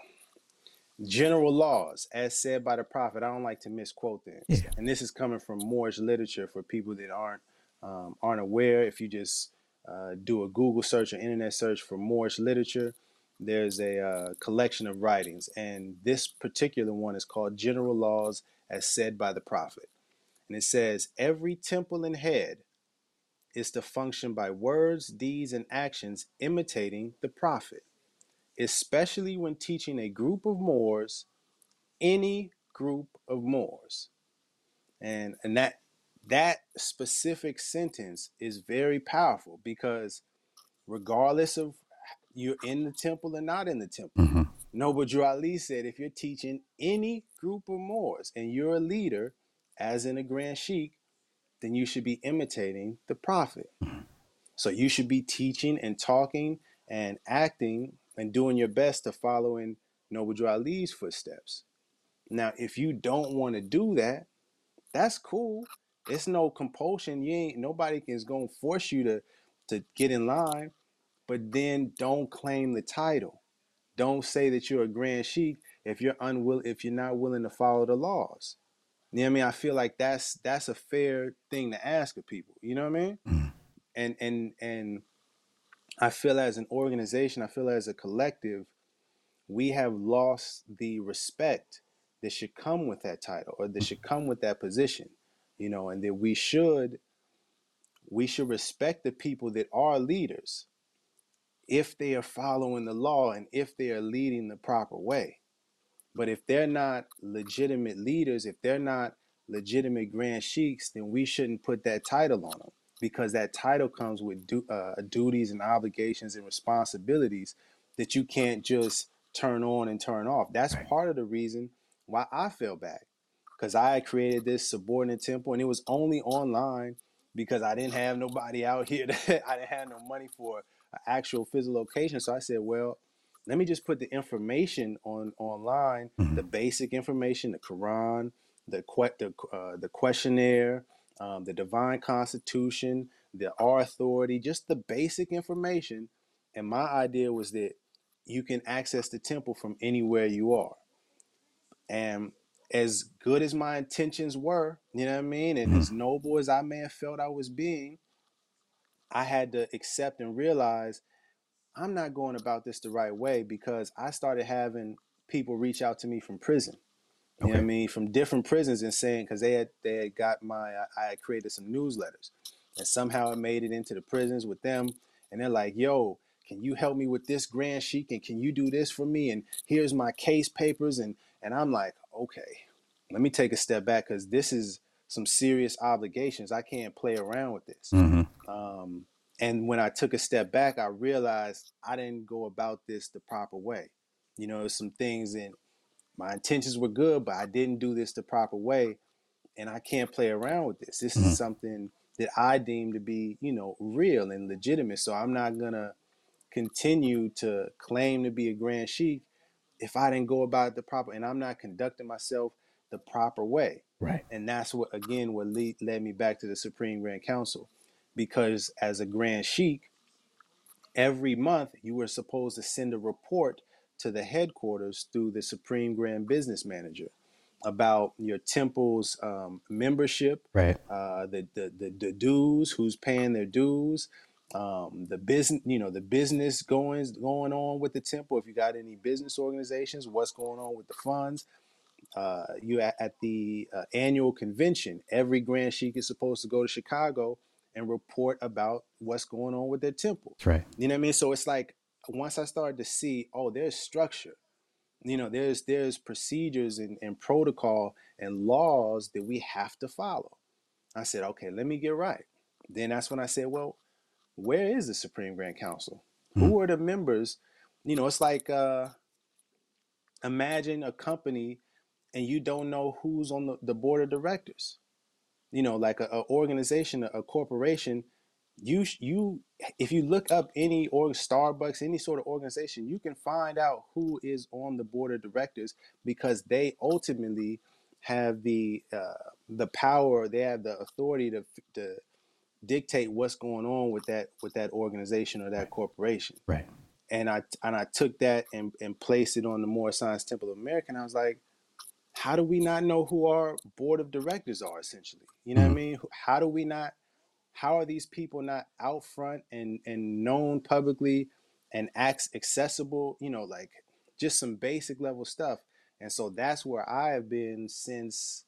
General laws, as said by the prophet. I don't like to misquote them. Yeah. And this is coming from Moorish literature for people that aren't um, aren't aware. If you just uh, do a Google search or internet search for Moorish literature, there's a uh, collection of writings, and this particular one is called General Laws, as said by the prophet. And it says, Every temple and head is to function by words, deeds, and actions imitating the prophet, especially when teaching a group of Moors, any group of Moors. And and that that specific sentence is very powerful because regardless of you're in the temple or not in the temple, hmm Noble Drew Ali said if you're teaching any group of Moors and you're a leader, as in a Grand Sheik, then you should be imitating the prophet. So you should be teaching and talking and acting and doing your best to follow in Noble Drew Ali's footsteps. Now, if you don't want to do that, that's cool. It's no compulsion. You ain't nobody is gonna force you to to get in line, but then don't claim the title. Don't say that you're a grand sheik if you're unwilling if you're not willing to follow the laws. You know what I mean? I feel like that's that's a fair thing to ask of people. You know what I mean? Mhm. And and and I feel as an organization, I feel as a collective, we have lost the respect that should come with that title or that should come with that position. You know, and that we should we should respect the people that are leaders if they are following the law and if they are leading the proper way. But if they're not legitimate leaders, if they're not legitimate grand sheiks, then we shouldn't put that title on them because that title comes with du- uh, duties and obligations and responsibilities that you can't just turn on and turn off. That's Right. part of the reason why I fell back because I had created this subordinate temple and it was only online because I didn't have nobody out here *laughs* that I didn't have no money for an actual physical location. So I said, well, let me just put the information on online, Mhm. the basic information, the Quran, the the, uh, the questionnaire, um, the divine constitution, the our authority, just the basic information. And my idea was that you can access the temple from anywhere you are. And as good as my intentions were, you know what I mean, and Mhm. as noble as I may have felt I was being, I had to accept and realize I'm not going about this the right way because I started having people reach out to me from prison. You know what I mean? From different prisons and saying because they had they had got my I, I had created some newsletters and somehow it made it into the prisons with them and they're like, yo, can you help me with this grand sheik and can you do this for me? And here's my case papers and and I'm like, okay, let me take a step back because this is some serious obligations. I can't play around with this. hmm Um, and when I took a step back, I realized I didn't go about this the proper way. You know, some things and my intentions were good, but I didn't do this the proper way. And I can't play around with this. This Mhm. is something that I deem to be, you know, real and legitimate. So I'm not going to continue to claim to be a grand sheik if I didn't go about it the proper and I'm not conducting myself the proper way Right. and that's what again what lead, led me back to the supreme grand council because as a grand sheik every month you were supposed to send a report to the headquarters through the supreme grand business manager about your temple's um, membership Right. uh, the, the the the dues, who's paying their dues, um, the business, you know, the business goings going on with the temple. If you got any business organizations, what's going on with the funds? Uh, you at, at the uh, annual convention, every Grand Sheik is supposed to go to Chicago and report about what's going on with their temple. That's right. You know what I mean? So it's like once I started to see, oh, there's structure. You know, there's there's procedures and, and protocol and laws that we have to follow. I said, okay, let me get right. Then that's when I said, well, where is the Supreme Grand Council? Who are the members? You know, it's like uh, imagine a company and you don't know who's on the, the board of directors. You know, like a, a organization, a, a corporation. You you if you look up any or Starbucks, any sort of organization, you can find out who is on the board of directors because they ultimately have the uh, the power, they have the authority to to dictate what's going on with that with that organization or that corporation. Right. And I and I took that and, and placed it on the Moor Science Temple of America. And I was like, how do we not know who our board of directors are essentially? You know what I Mhm. mean? How do we not how are these people not out front and and known publicly and acts accessible, you know, like just some basic level stuff. And so that's where I have been since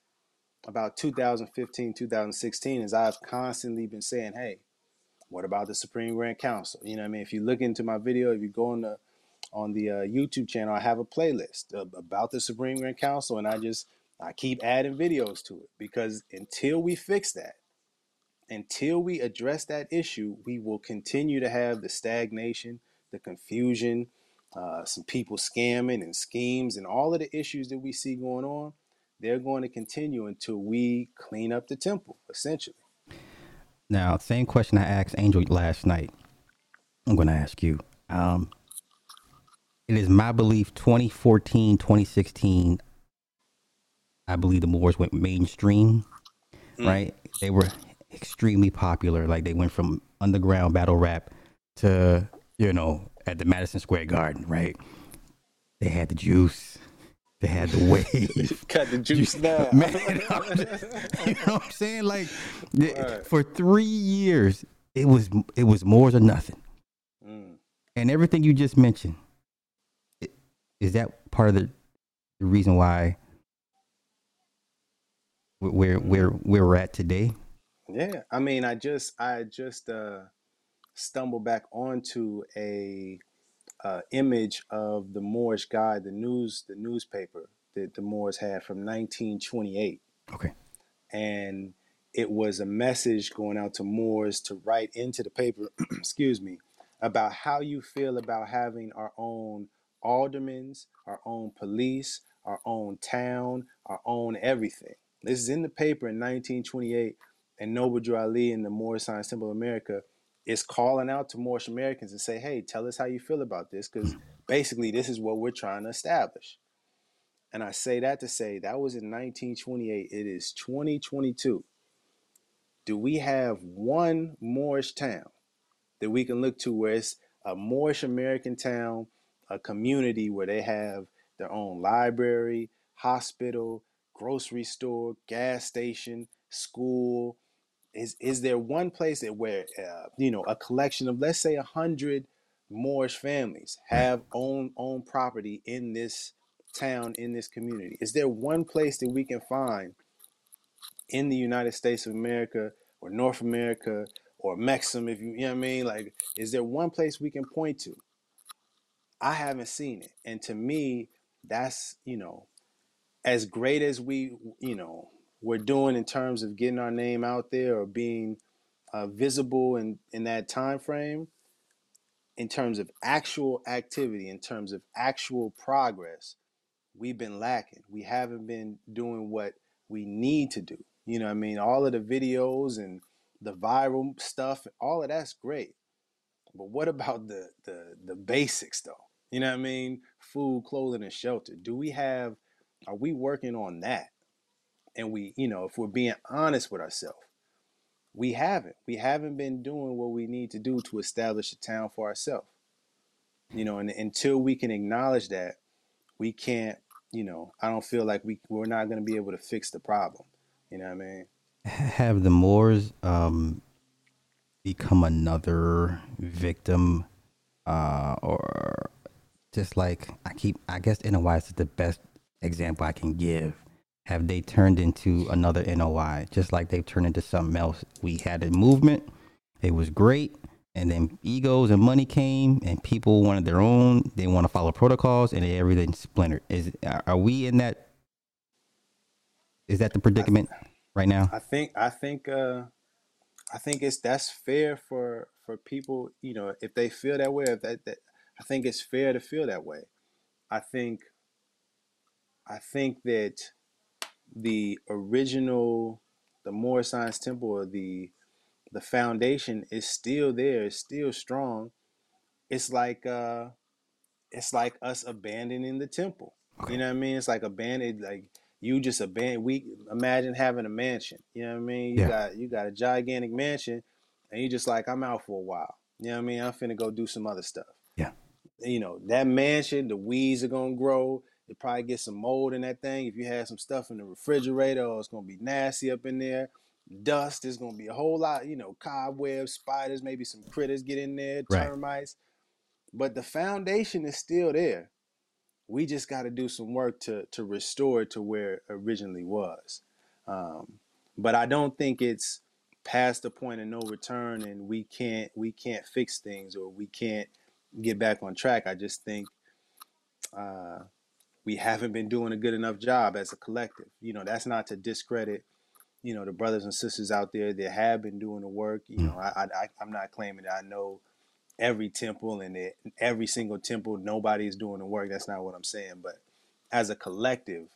about 2015, 2016, is I've constantly been saying, hey, what about the Supreme Grand Council? You know what I mean? If you look into my video, if you go on the on the uh, YouTube channel, I have a playlist about the Supreme Grand Council, and I just I keep adding videos to it because until we fix that, until we address that issue, we will continue to have the stagnation, the confusion, uh, some people scamming and schemes, and all of the issues that we see going on. They're going to continue until we clean up the temple, essentially. Now, same question I asked Angel last night. I'm going to ask you. Um, it is my belief 2014, 2016, I believe the Moors went mainstream, Mm. right? They were extremely popular. Like they went from underground battle rap to, you know, at the Madison Square Garden, right? They had the juice. They had to *laughs* wave. Cut the *laughs* juice now. Man, *laughs* just- you know what I'm saying? Like Right. for three years, it was it was Moor or nothing. Mm. And everything you just mentioned, i- is that part of the, the reason why we're where where where we're at today? Yeah, I mean, I just I just uh, stumbled back onto a uh, image of the Moorish guide, the news, the newspaper that the Moors had from 1928, Okay. and it was a message going out to Moors to write into the paper, *clears throat* excuse me, about how you feel about having our own aldermans, our own police, our own town, our own everything. This is in the paper in 1928, and Noble Drew Ali and the Moorish Science Temple of America is calling out to Moorish Americans and say, hey, tell us how you feel about this, because mm. basically this is what we're trying to establish. And I say that to say that was in 1928. It is 2022. Do we have one Moorish town that we can look to where it's a Moorish American town, a community where they have their own library, hospital, grocery store, gas station, school? Is is there one place that where uh, you know a collection of let's say a hundred Moorish families have own own property in this town in this community? Is there one place that we can find in the United States of America or North America or Mexim, if you, you know what I mean? Like, is there one place we can point to? I haven't seen it. And to me, that's, you know, as great as we, you know, we're doing in terms of getting our name out there or being uh, visible in, in that time frame, in terms of actual activity, in terms of actual progress, we've been lacking. We haven't been doing what we need to do. You know what I mean? All of the videos and the viral stuff, all of that's great. But what about the the the basics though? You know what I mean? Food, clothing, and shelter. Do we have are we working on that? And we, you know, if we're being honest with ourselves, we haven't. We haven't been doing what we need to do to establish a town for ourselves. You know, and until we can acknowledge that, we can't, you know, I don't feel like we we're not going to be able to fix the problem. You know what I mean? *laughs* Have the Moors um, become another victim, uh, or just like I keep? I guess NOI is the best example I can give. Have they turned into another NOI, just like they've turned into something else? We had a movement, it was great, and then egos and money came, and people wanted their own. They want to follow protocols, and everything splintered. Is are we in that? Is that the predicament right now? I think I think uh I think it's that's fair for for people, you know, if they feel that way, if that, that I think it's fair to feel that way. I think I think that the original the Moor Science Temple or the the foundation is still there, it's still strong. It's like uh it's like us abandoning the temple. Okay. You know what I mean? It's like abandoned like you just abandon we imagine having a mansion. You know what I mean? You Yeah. got you got a gigantic mansion and you just like I'm out for a while. You know what I mean? I'm finna go do some other stuff. Yeah. You know, that mansion, the weeds are gonna grow. You probably get some mold in that thing. If you had some stuff in the refrigerator, or it's gonna be nasty up in there. Dust is gonna be a whole lot, you know, cobwebs, spiders, maybe some critters get in there, Right. termites. But the foundation is still there. We just got to do some work to to restore it to where it originally was. Um, but I don't think it's past the point of no return, and we can't we can't fix things or we can't get back on track. I just think uh, we haven't been doing a good enough job as a collective. You know, that's not to discredit you know the brothers and sisters out there that have been doing the work. You mm. know, I, I I'm not claiming that I know every temple and every single temple nobody's doing the work. That's not what I'm saying. But as a collective,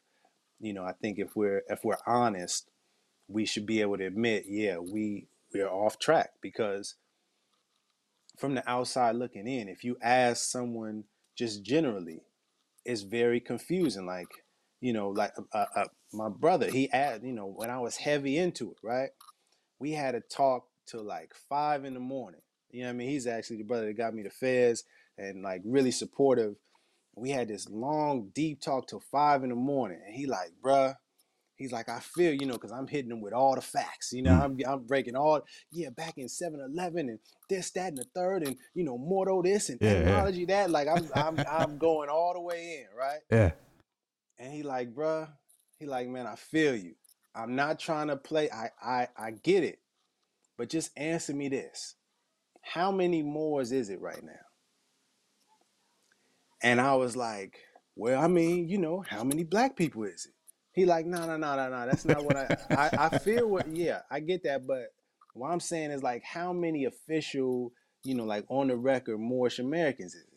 you know, I think if we're if we're honest, we should be able to admit, yeah, we we are off track because from the outside looking in, if you ask someone just generally, it's very confusing. Like, you know, like uh, uh, my brother, he asked, you know, when I was heavy into it, right? We had a talk till like five in the morning. You know what I mean? He's actually the brother that got me the fez and like really supportive We had this long, deep talk till five in the morning. And he like, bruh, he's like, I feel, you know, because I'm hitting him with all the facts. You know, Mm. I'm, I'm breaking all, yeah, back in 7-Eleven and this, that, and the third, and you know, Morto this and Yeah, yeah. that. Like I'm I'm I'm going all the way in, right? Yeah. And he like, bruh, he like, man, I feel you. I'm not trying to play. I I I get it. But just answer me this. How many Moors is it right now? And I was like, well, I mean, you know, how many black people is it? He like, no, no, no, no, no. That's not what I, I, I feel what, *laughs* yeah, I get that. But what I'm saying is like, how many official, you know, like on the record Moorish Americans is it?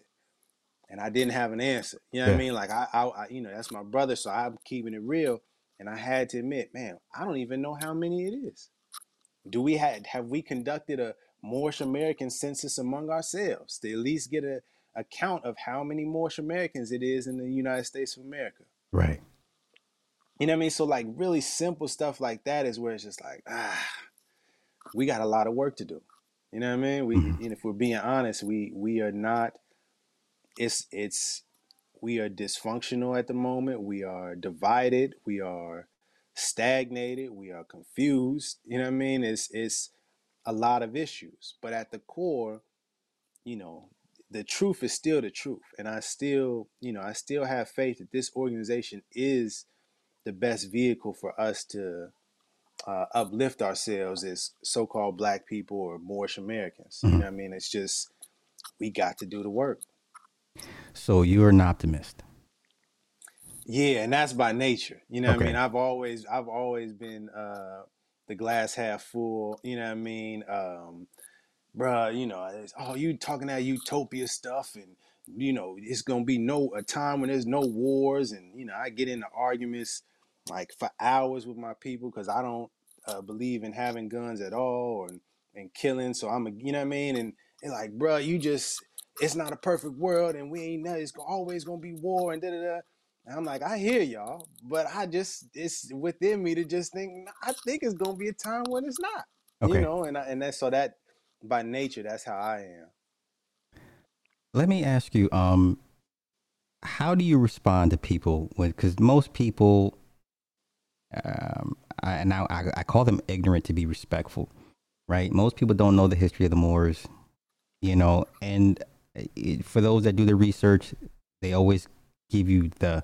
And I didn't have an answer. You know what I mean? Like I, I, I, you know, that's my brother. So I'm keeping it real. And I had to admit, man, I don't even know how many it is. Do we had have we conducted a Moorish American census among ourselves to at least get a account of how many Moorish Americans it is in the United States of America? Right. You know what I mean? So like really simple stuff like that is where it's just like, ah, we got a lot of work to do. You know what I mean? We Mhm. and if we're being honest, we we are not it's it's we are dysfunctional at the moment. We are divided. We are stagnated. We are confused. You know what I mean? It's it's a lot of issues. But at the core, you know, the truth is still the truth. And I still, you know, I still have faith that this organization is the best vehicle for us to uh, uplift ourselves as so-called black people or Moorish Americans. You know I mean? It's just we got to do the work. So you're an optimist. Yeah, and that's by nature. You know what I mean? I've always I've always been uh the glass half full, you know what I mean? Um bruh, you know, it's, oh, you talking that utopia stuff and you know, it's gonna be no a time when there's no wars and you know, I get into arguments like for hours with my people because I don't uh, believe in having guns at all or and killing. So I'm a you know what I mean? And and like, bruh, you just it's not a perfect world and we ain't know it's always gonna be war and da da da. And I'm like, I hear y'all, but I just it's within me to just think I think it's gonna be a time when it's not. Okay. You know, and I, and that's so that by nature that's how I am. Let me ask you, um, how do you respond to people when? Because most people, um, I, and I, I I call them ignorant to be respectful, right? Most people don't know the history of the Moors, you know, and it, for those that do the research, they always give you the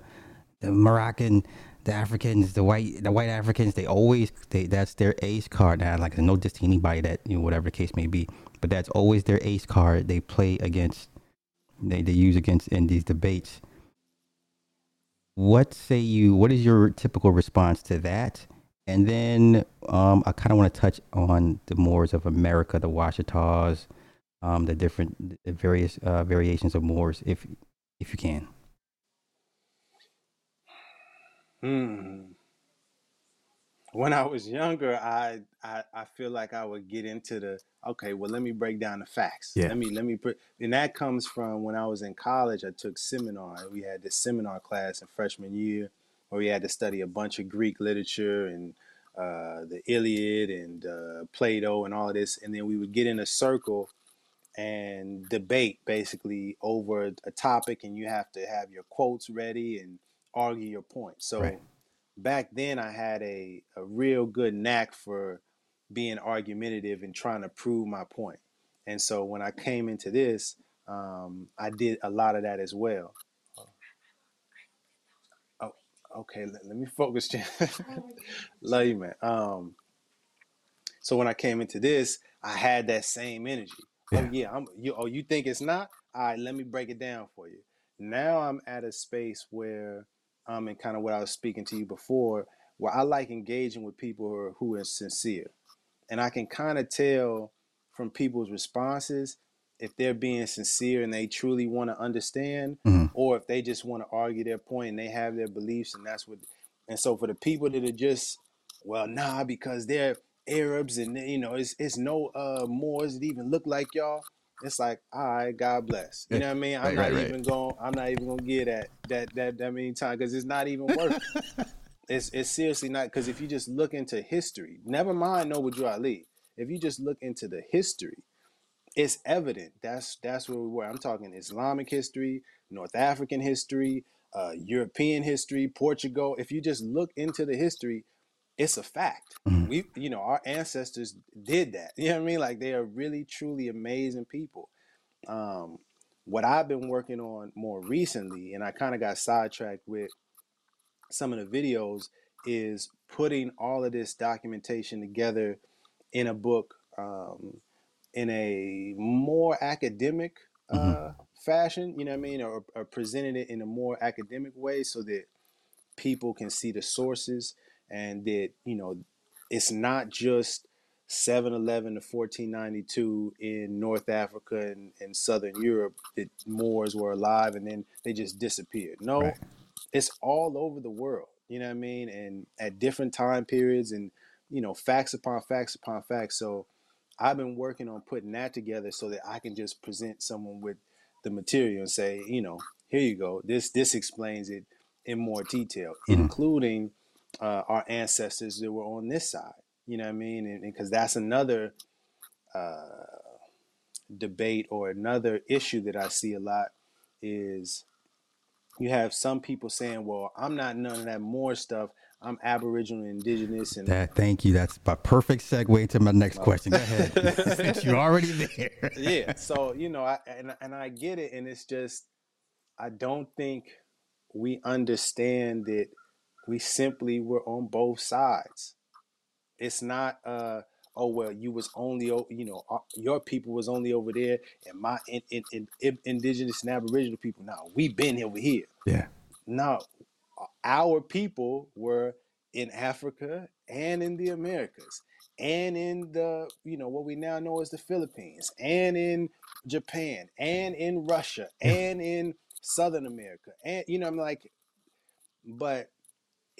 the Moroccan, the Africans, the white the white Africans. They always they that's their ace card. Now, like no diss to anybody that you know whatever the case may be, but that's always their ace card. They play against they, they use against in these debates. What say you? What is your typical response to that? And then um, I kind of want to touch on the Moors of America, the Washitas, um, the different the various uh, variations of Moors, if if you can. Hmm. When I was younger, I, I I feel like I would get into the okay. Well, let me break down the facts. Yeah. Let me let me put, and that comes from when I was in college. I took seminar. We had this seminar class in freshman year where we had to study a bunch of Greek literature and uh, the Iliad and uh, Plato and all of this, and then we would get in a circle and debate basically over a topic, and you have to have your quotes ready and argue your point. So Right. Back then I had a, a real good knack for being argumentative and trying to prove my point. And so when I came into this, um, I did a lot of that as well. Oh, okay. Let, let me focus. *laughs* Love you, man. Um, so when I came into this, I had that same energy. Yeah. Oh yeah, I'm you oh you think it's not? All right, let me break it down for you. Now I'm at a space where um and kind of what I was speaking to you before, where I like engaging with people who are, who are sincere. And I can kind of tell from people's responses if they're being sincere and they truly want to understand, Mhm. or if they just want to argue their point and they have their beliefs and that's what and so for the people that are just well nah because they're Arabs and you know it's it's no uh Moors that even look like y'all. It's like, all right, God bless. You know what I mean? I'm Right, not right, right. even going. I'm not even gonna get that that that that many times because it's not even worth. it. *laughs* It's it's seriously not because if you just look into history, never mind Drew Ali. If you just look into the history, it's evident that's that's where we were. I'm talking Islamic history, North African history, uh, European history, Portugal. If you just look into the history, it's a fact. Mhm. We, you know, our ancestors did that. *laughs* You know what I mean? Like they are really, truly amazing people. Um, what I've been working on more recently, and I kind of got sidetracked with some of the videos, is putting all of this documentation together in a book um, in a more academic Mhm. uh, fashion. You know what I mean? Or, or presenting it in a more academic way so that people can see the sources and that you know it's not just 711 to 1492 in north africa and, and southern europe that moors were alive and then they just disappeared no Right. it's all over the world you know what i mean and at different time periods and you know facts upon facts upon facts so i've been working on putting that together so that i can just present someone with the material and say you know here you go this this explains it in more detail Mhm. including uh, our ancestors that were on this side you know what i mean and because that's another uh, debate or another issue that i see a lot is you have some people saying, "Well, I'm not none of that Moor stuff. I'm Aboriginal, Indigenous, and That thank you. That's a perfect segue to my next question. Go *laughs* ahead. Since you're already *laughs* there. yeah." So you know, I and and I get it, and it's just I don't think we understand that we simply were on both sides. It's not uh oh well you was only you know uh, your people was only over there and my in, in, in, in- indigenous and aboriginal people now we've been over here Yeah. No, our people were in Africa and in the Americas and in the, you know, what we now know as the Philippines and in Japan and in Russia and in Southern America. And, you know, I'm like, but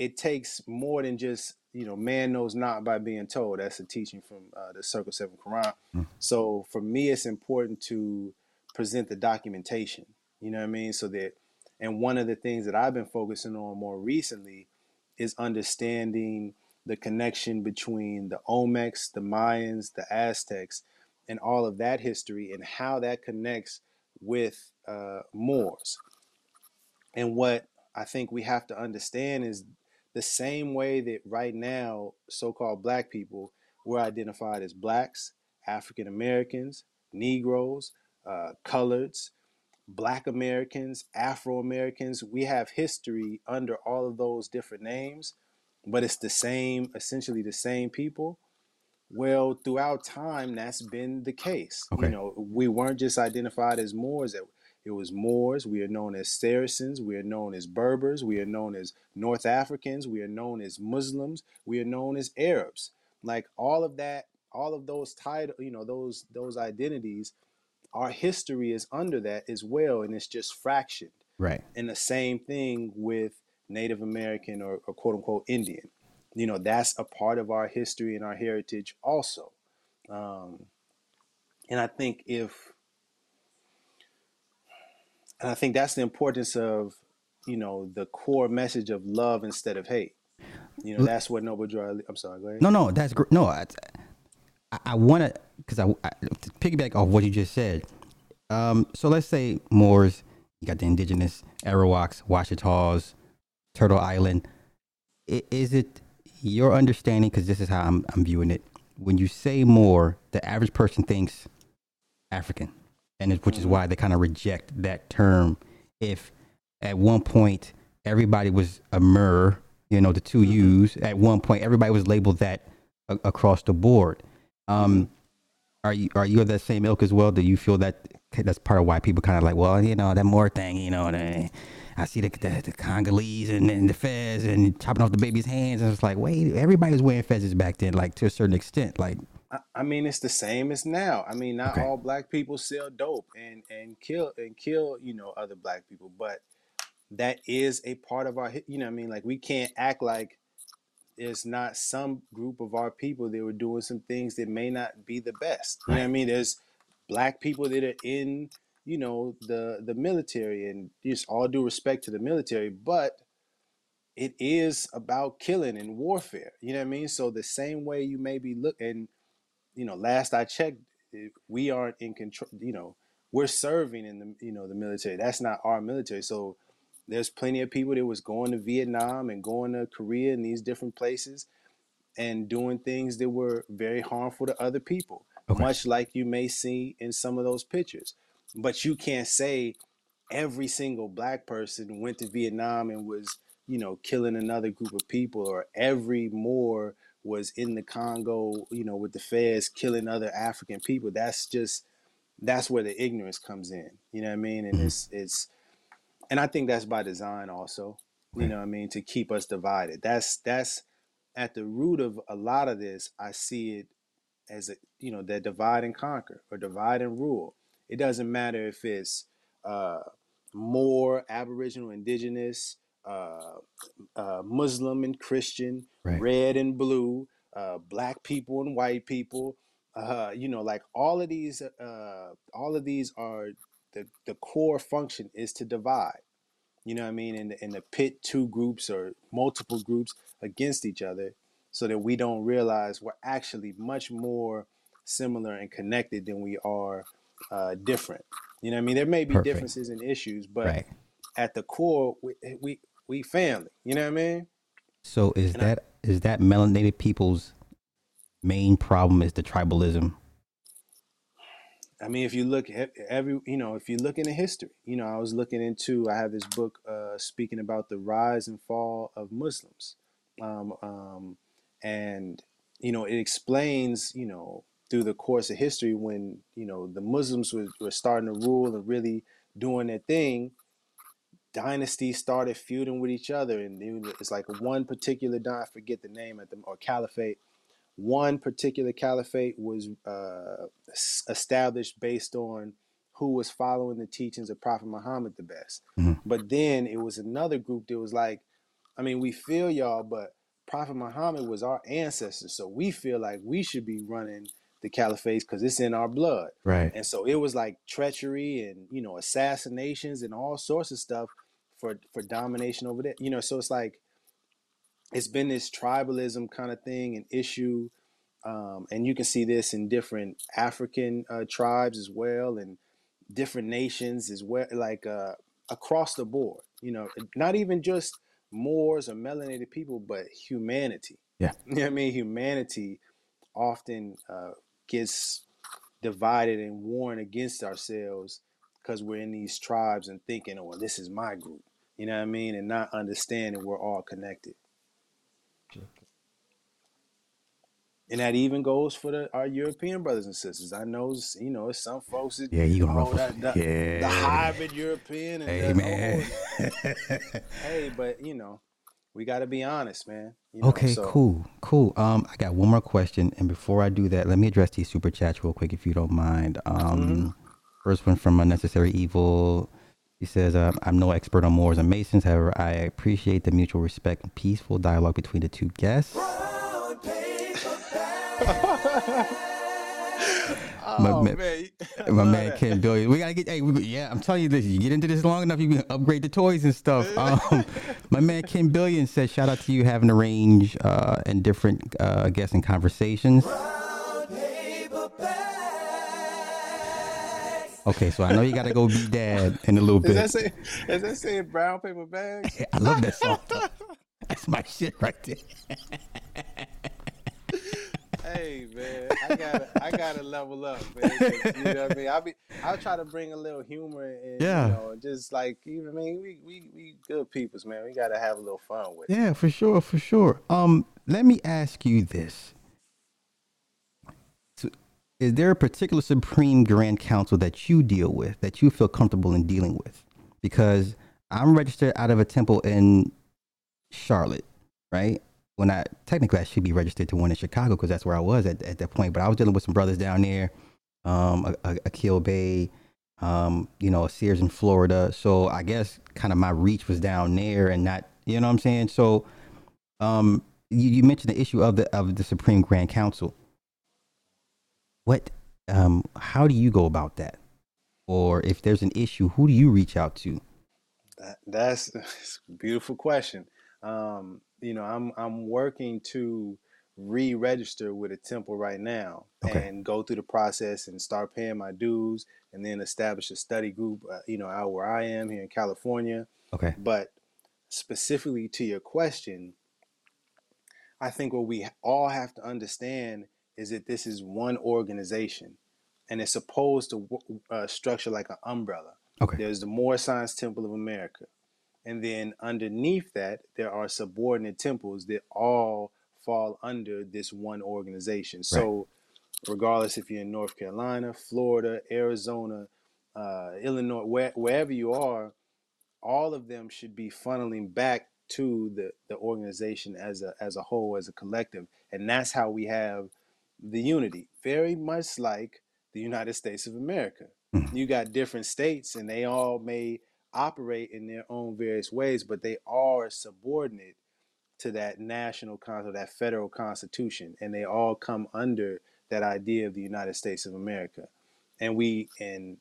it takes more than just, you know, man knows not by being told. That's a teaching from uh, the Circle 7 Quran. Mm. So for me, it's important to present the documentation, you know what I mean? So that, and one of the things that I've been focusing on more recently is understanding the connection between the Olmecs, the Mayans, the Aztecs, and all of that history and how that connects with uh, Moors. And what I think we have to understand is the same way that right now, so called black people, we're identified as blacks, African Americans, Negroes, uh, coloreds, Black Americans, Afro Americans. We have history under all of those different names, but it's the same, essentially the same people. Well, throughout time, that's been the case. Okay. You know, we weren't just identified as Moors. It, it was Moors. We are known as Saracens. We are known as Berbers. We are known as North Africans. We are known as Muslims. We are known as Arabs. Like all of that, all of those title, you know, those those identities, our history is under that as well, and it's just fractioned. Right. And the same thing with Native American or, or quote unquote Indian. You know, that's a part of our history and our heritage also. Um, and I think if, and I think that's the importance of, you know, the core message of love instead of hate. You know, that's what Noble Joy. I'm sorry. Go ahead. No, no, that's great. No, I, I, I want to because I, I to piggyback off what you just said. Um, so let's say Moors, you got the indigenous Arawaks, Washitas, Turtle Island. I, is it your understanding? Because this is how I'm, I'm viewing it. When you say Moor, the average person thinks African, and it, which is why they kind of reject that term. If at one point everybody was a Mer, you know, the 2 Mhm. U's. At one point, everybody was labeled that a- across the board. Um, are you are you of that same ilk as well? Do you feel that that's part of why people kind of like, well, you know, that Moor thing, you know, the, I see the, the the Congolese and, and the fez and chopping off the baby's hands, and it's like, wait, everybody was wearing fezzes back then, like to a certain extent, like I, I mean, it's the same as now. I mean, not Okay. all black people sell dope and and kill and kill you know other black people, but that is a part of our. hi- You know, what I mean, like we can't act like there's not some group of our people that were doing some things that may not be the best. You know what I Right. mean? There's black people that are in you know the the military, and just all due respect to the military, but it is about killing and warfare. You know what I mean? So the same way you may be look and you know, last I checked, eh, we aren't in control. You know, we're serving in the you know the military. That's not our military. So there's plenty of people that was going to Vietnam and going to Korea and these different places and doing things that were very harmful to other people, Okay. much like you may see in some of those pictures. But you can't say every single black person went to Vietnam and was, you know, killing another group of people, or every Moor was in the Congo, you know, with the fez killing other African people. That's just that's where the ignorance comes in. You know what I mean? And Mhm. it's it's and I think that's by design also. You know what I mean? To keep us divided. That's that's at the root of a lot of this. I see it as a you know that divide and conquer or divide and rule. It doesn't matter if it's uh, Moor Aboriginal, Indigenous, uh, uh, Muslim and Christian, Right. red and blue, uh, black people and white people. Uh, you know, like all of these, uh, all of these are the the core function is to divide. You know what I mean? And and to pit two groups or multiple groups against each other, so that we don't realize we're actually much more similar and connected than we are uh, different. You know what I mean? There may be Perfect. differences and issues, but Right. at the core, we, we we family. You know what I mean? So is And I- that is that melanated people's main problem is the tribalism? I mean, if you look at every, you know, if you look into history, you know, I was looking into, I have this book uh, speaking about the rise and fall of Muslims, um, um, and you know, it explains, you know, through the course of history when you know the Muslims were, were starting to rule and really doing their thing. Dynasties started feuding with each other, and it- it's like one particular, I forget the name at them or caliphate one particular caliphate was uh, established based on who was following the teachings of Prophet Muhammad the best. Mhm. But then it was another group that was like, I mean, we feel y'all, but Prophet Muhammad was our ancestor, so we feel like we should be running the caliphates because it's in our blood. Right. And so it was like treachery and you know assassinations and all sorts of stuff for for domination over there. You know, so it's like it's been this tribalism kind of thing and issue, um, and you can see this in different African uh, tribes as well, and different nations as well, like uh, across the board. You know, not even just Moors or melanated people, but humanity. Yeah. *laughs* you know what I mean. Humanity often uh, gets divided and warring against ourselves because we're in these tribes and thinking, oh, well, this is my group. You know what I mean? And not understanding we're all connected. And that even goes for the, our European brothers and sisters. I know, you know, it's some folks that, Yeah, you gonna oh, ruffle that, that- yeah. the hybrid European. And Hey man. *laughs* hey, but you know, we got to be honest, man. You know, okay, so- cool, cool. Um, I got one more question, and before I do that, let me address these super chats real quick, if you don't mind. Um, Mm-hmm. first one from Unnecessary Evil. He says, um, "I'm no expert on Moors and Masons. However, I appreciate the mutual respect and peaceful dialogue between the two guests." *laughs* Oh, man- man. My man Ken Billion. We gotta get. Hey, we, yeah, I'm telling you this. You get into this long enough, you can upgrade the toys and stuff. *laughs* Um, my man Ken Billion says, "Shout out to you having a range uh, and different uh, guests and conversations." Okay, so I know you gotta go be dad in a little Is that bit. say, is that saying brown paper bags? I love that song. That's my shit right there. hey man, I gotta I gotta level up, man. You know what I mean? I'll be I'll try to bring a little humor and Yeah. you know, just like you know what I mean, we we we good peoples, man. We gotta have a little fun with it. Yeah, for sure, for sure. Um, let me ask you this: Is there a particular Supreme Grand Council that you deal with that you feel comfortable in dealing with? Because I'm registered out of a temple in Charlotte, right? When I technically I should be registered to one in Chicago because that's where I was at at that point. But I was dealing with some brothers down there, um, Akil Bey, um, you know, Sears in Florida. So I guess kind of my reach was down there and not, you know what I'm saying? So, um, you, you mentioned the issue of the of the Supreme Grand Council. What, um, how do you go about that? Or if there's an issue, who do you reach out to? That, that's, *laughs* that's a beautiful question. Um, you know, I'm I'm working to re-register with a temple right now Okay. and go through the process and start paying my dues and then establish a study group uh, you know out where i am here in california Okay. but specifically to your question i think what we all have to understand is that this is one organization and it's supposed to uh, structure like an umbrella Okay. there's the Moorish Science Temple of America and then underneath that, there are subordinate temples that all fall under this one organization. So, regardless if you're in North Carolina, Florida, Arizona, uh, Illinois, where, wherever you are, all of them should be funneling back to the, the organization as a, as a whole, as a collective. And that's how we have the unity, very much like the United States of America. Mhm. You got different states, and they all may operate in their own various ways, but they are subordinate to that national constitution, that federal constitution, and they all come under that idea of the United States of America. And we, and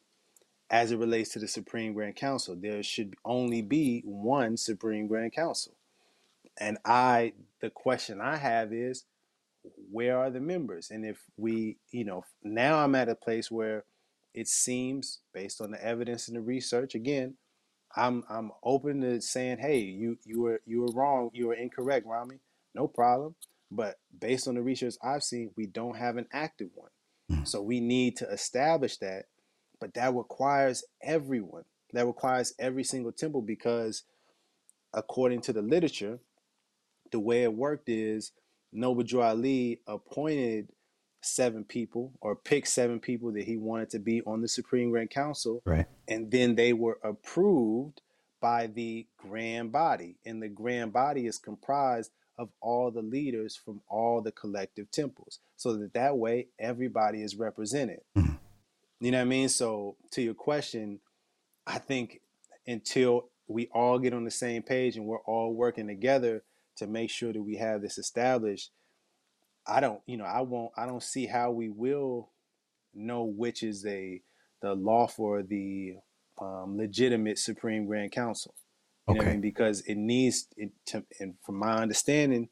as it relates to the Supreme Grand Council, there should only be one Supreme Grand Council. And I, the question I have is, where are the members? And if we, you know, now I'm at a place where it seems, based on the evidence and the research, again, I'm I'm open to saying, hey, you you were you were wrong, you were incorrect, Rami. No problem. But based on the research I've seen, we don't have an active one. Mhm. So we need to establish that. But that requires everyone. That requires every single temple because according to the literature, the way it worked is Noble Drew Ali appointed seven people or picked seven people that he wanted to be on the Supreme Grand Council Right. and then they were approved by the grand body and the grand body is comprised of all the leaders from all the collective temples so that that way everybody is represented Mhm. you know what i mean so to your question i think until we all get on the same page and we're all working together to make sure that we have this established i don't you know i won't i don't see how we will know which is a the lawful or the um, legitimate Supreme Grand Council. You know I Okay. mean? Because it needs it to, and from my understanding,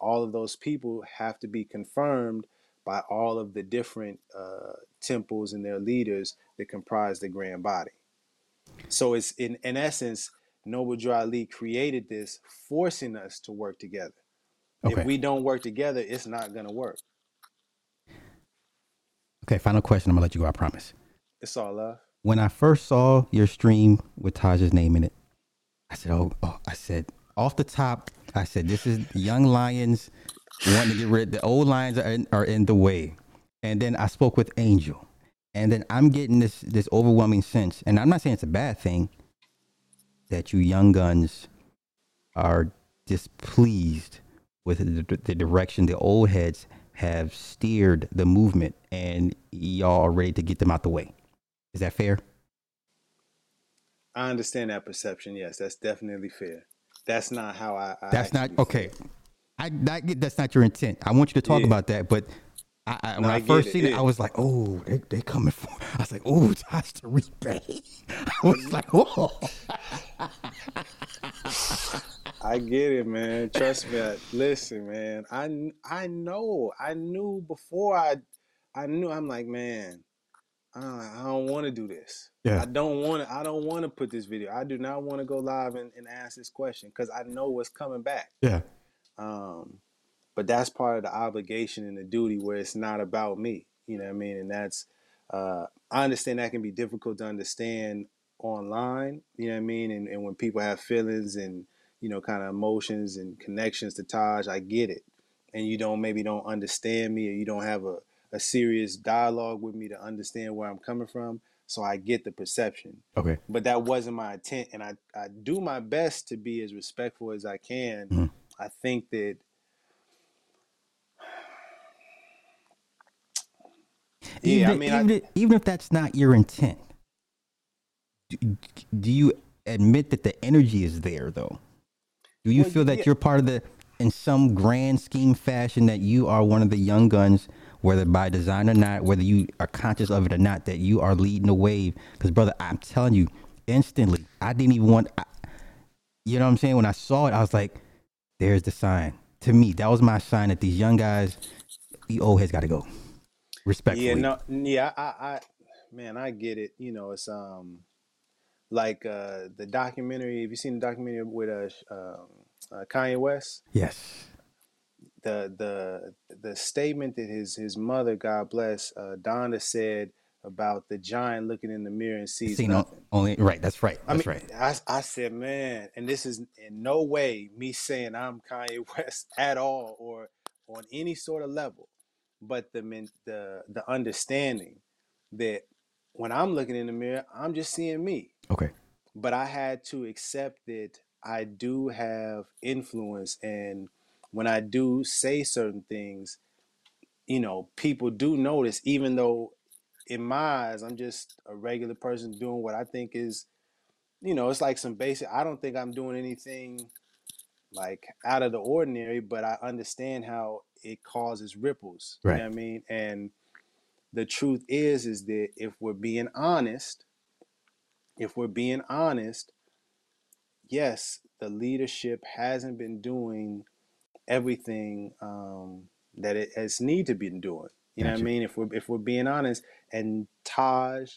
all of those people have to be confirmed by all of the different uh, temples and their leaders that comprise the grand body. So it's in in essence, Noble Ali created this, forcing us to work together. Okay. If we don't work together, it's not gonna work. Okay. Final question. I'm gonna let you go. I promise. It's all love. When I first saw your stream with Taj's name in it, I said, "Oh, oh," I said off the top, I said, "This is young lions wanting to get rid. The old lions are in, are in the way." And then I spoke with Angel, and then I'm getting this this overwhelming sense, and I'm not saying it's a bad thing that you young guns are displeased with the, the direction the old heads have steered the movement, and y'all are ready to get them out the way. Is that fair? I understand that perception. Yes, that's definitely fair. That's not how I. I That's not okay. I that, that's not your intent. I want you to talk Yeah. about that, but I, I, when No, I, I first it, seen it, yeah. I was like, "Oh, they they coming for." Me. I was like, "Oh, Josh to repay." I was like, "Oh, *laughs* I get it, man. Trust me. I- Listen, man. I I know. I knew before I I knew. I'm like, man. I don't, I don't want to do this. Yeah. I don't want to. I don't want to put this video. I do not want to go live and, and ask this question because I know what's coming back. yeah, Um, but that's part of the obligation and the duty where it's not about me. You know what I mean? And that's uh, I understand that can be difficult to understand online. You know what I mean? And, and when people have feelings and you know kind of emotions and connections to Taj, I get it. And you don't maybe don't understand me or you don't have a, a serious dialogue with me to understand where I'm coming from. So I get the perception okay, but that wasn't my intent and I, I do my best to be as respectful as i can Mhm. i think that even yeah i if- mean even, I, if, even if that's not your intent, do, do you admit that the energy is there though? Do you Well, feel that yeah. you're part of the, in some grand scheme fashion, that you are one of the young guns, whether by design or not, whether you are conscious of it or not, that you are leading the wave? Because brother, I'm telling you, instantly, I didn't even want. I, you know what I'm saying? When I saw it, I was like, "There's the sign. to me, that was my sign that these young guys, the old heads got to go. Respectfully. Yeah, no, yeah, I, I, man, I get it. You know, it's um, like uh, the documentary. Have you seen the documentary with uh, um, uh, Kanye West? Yes. The the the statement that his his mother, God bless, uh, Donda said about the giant looking in the mirror and sees Seen on, nothing. only right. That's right. I That's mean, right. I, I said, man, and this is in no way me saying I'm Kanye *laughs* West at all or on any sort of level, but the the the understanding that when I'm looking in the mirror, I'm just seeing me. Okay. But I had to accept that I do have influence, and when I do say certain things, you know, people do notice, even though in my eyes, I'm just a regular person doing what I think is you know, it's like some basic. I don't think I'm doing anything like out of the ordinary, but I understand how it causes ripples. You know what I mean? And the truth is, is that if we're being honest, if we're being honest, yes, the leadership hasn't been doing everything um, that it has need to be doing. You know what I mean? If we're if we're being honest, and Taj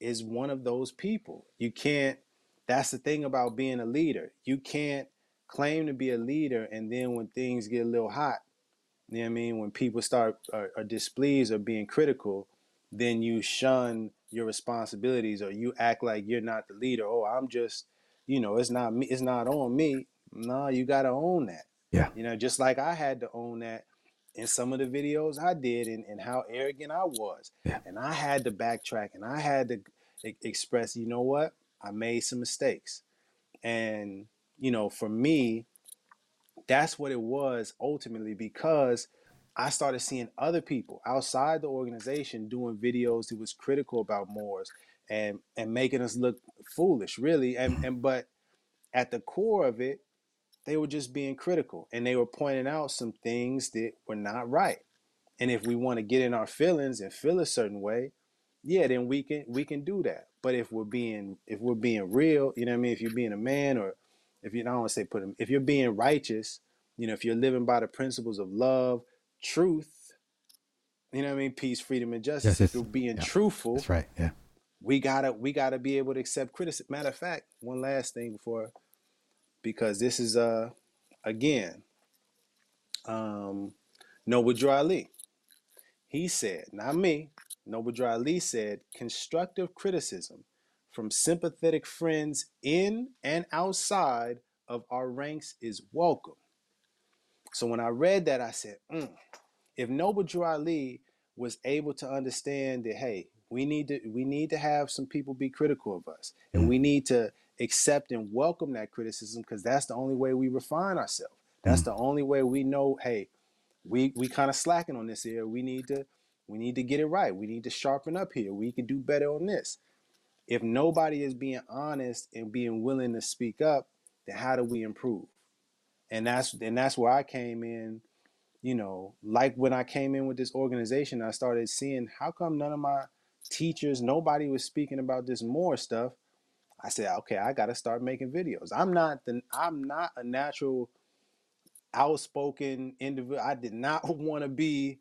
is one of those people. You can't, that's the thing about being a leader. You can't claim to be a leader and then when things get a little hot, you know what I mean? When people start are, are displeased or being critical, then you shun your responsibilities or you act like you're not the leader. Oh, I'm just, you know, it's not me, it's not on me. No, you got to own that. Yeah. You know, just like I had to own that in some of the videos I did and, and how arrogant I was. Yeah. And I had to backtrack and I had to e- express, you know what? I made some mistakes. And, you know, for me, that's what it was ultimately because I started seeing other people outside the organization doing videos that was critical about Moors and and making us look foolish, really. And and but at the core of it, they were just being critical and they were pointing out some things that were not right. And if we want to get in our feelings and feel a certain way, yeah, then we can we can do that. But if we're being if we're being real, you know what I mean? If you're being a man or if you I don't want to say put him if you're being righteous, you know, if you're living by the principles of love, truth, you know what I mean, peace, freedom, and justice. Yes, you're being yeah. truthful, That's right. Yeah. we gotta we gotta be able to accept criticism. Matter of fact, one last thing before because this is uh again um Noble Drew Ali. He said, not me, Noble Drew Ali said, constructive criticism from sympathetic friends in and outside of our ranks is welcome. So when I read that, I said, mm, if Noble Drew Ali was able to understand that, hey, we need to we need to have some people be critical of us, and we need to accept and welcome that criticism because that's the only way we refine ourselves. That's the only way we know, hey, we we kind of slacking on this here. We need to we need to get it right. We need to sharpen up here. We can do better on this. If nobody is being honest and being willing to speak up, then how do we improve? And that's and that's where I came in. You know, like when I came in with this organization, I started seeing how come none of my teachers, nobody was speaking about this more stuff. I said, okay, I got to start making videos. I'm not the I'm not a natural outspoken individual. I did not *laughs* want to be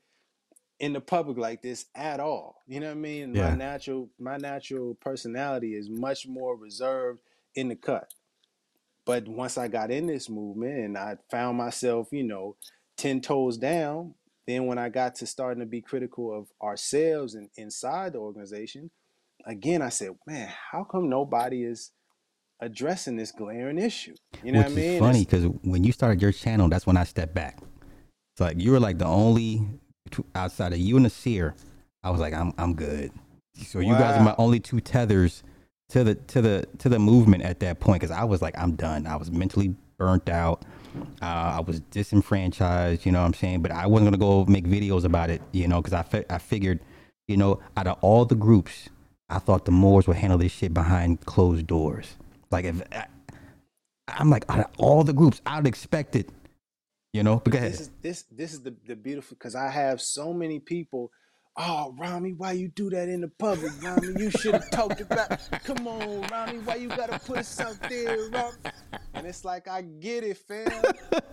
in the public like this at all. You know what I mean? Yeah. My natural my natural personality is much more reserved in the cut. But once I got in this movement and I found myself, you know, 10 toes down, then when I got to starting to be critical of ourselves and inside the organization, again I said, man, how come nobody is addressing this glaring issue? You know Which what I mean? is funny because when you started your channel, that's when I stepped back. It's like you were like the only two, outside of you and the seer. I was like, I'm I'm good. So you guys are my only two tethers to the to the to the movement at that point because I was like, I'm done. I was mentally burnt out. Uh, I was disenfranchised. You know what I'm saying? But I wasn't gonna go make videos about it. You know, because I fi- I figured, you know, out of all the groups, I thought the Moors would handle this shit behind closed doors. Like if I, I'm like out of all the groups, I'd expect it. You know, but ahead. this is this this is the, the beautiful because I have so many people. Oh, Rami, why you do that in the public, Rami? You should have *laughs* talked about. Come on, Rami, why you gotta put us out there, Rami? And it's like I get it, fam.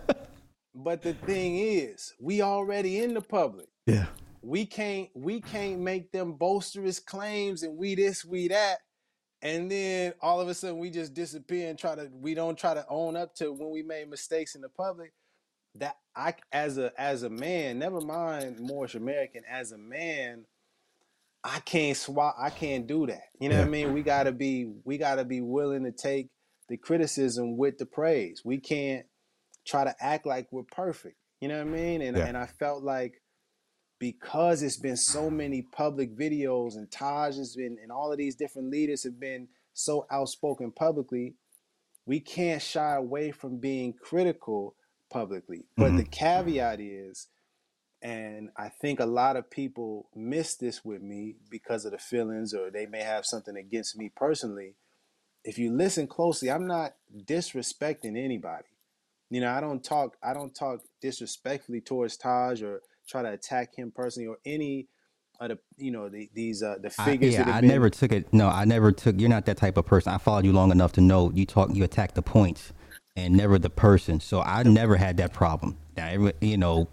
*laughs* but the thing is, we already in the public. Yeah. We can't we can't make them boisterous claims and we this, we that. And then all of a sudden we just disappear and try to we don't try to own up to when we made mistakes in the public. That I as a as a man, never mind Moorish American, as a man, I can't swap I can't do that. You know what I mean? We gotta be we gotta be willing to take the criticism with the praise. We can't try to act like we're perfect. You know what I mean? And Yeah. and I felt like because it's been so many public videos and Taj has been and all of these different leaders have been so outspoken publicly, we can't shy away from being critical publicly. But the caveat is, and I think a lot of people miss this with me because of the feelings or they may have something against me personally. If you listen closely, I'm not disrespecting anybody. You know, I don't talk I don't talk disrespectfully towards Taj or try to attack him personally or any of the you know the, these uh the I, figures yeah, that have I been never took it. No, I never took. You're not that type of person. I followed you long enough to know you talk. You attack the points and never the person. So I never had that problem. Now, every- you know,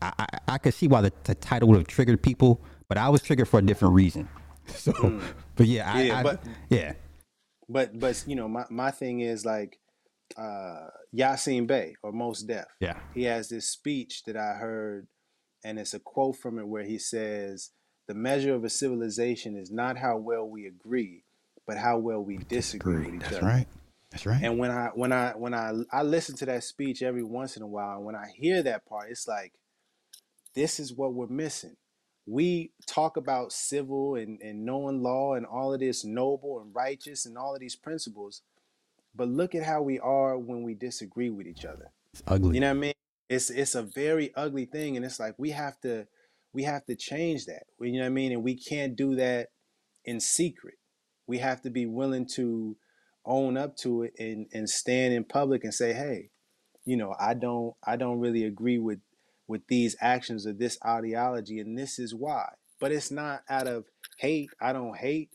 I I, I could see why the, the title would have triggered people, but I was triggered for a different reason. *laughs* So, but yeah, I, Yeah, I, but- yeah, but but you know my, my thing is like uh Yasin Bey or Mos Def. yeah, He has this speech that I heard and it's a quote from it where he says the measure of a civilization is not how well we agree, but how well we disagree with each That's other. right. That's right. And when I when I when I I listen to that speech every once in a while, and when I hear that part, it's like this is what we're missing. We talk about civil and, and knowing law and all of this noble and righteous and all of these principles, but look at how we are when we disagree with each other. it's ugly. You know what I mean? It's it's a very ugly thing, and it's like we have to we have to change that. You know what I mean? And we can't do that in secret. We have to be willing to own up to it and and stand in public and say, hey, you know, I don't I don't really agree with with these actions or this ideology, and this is why. But it's not out of hate. I don't hate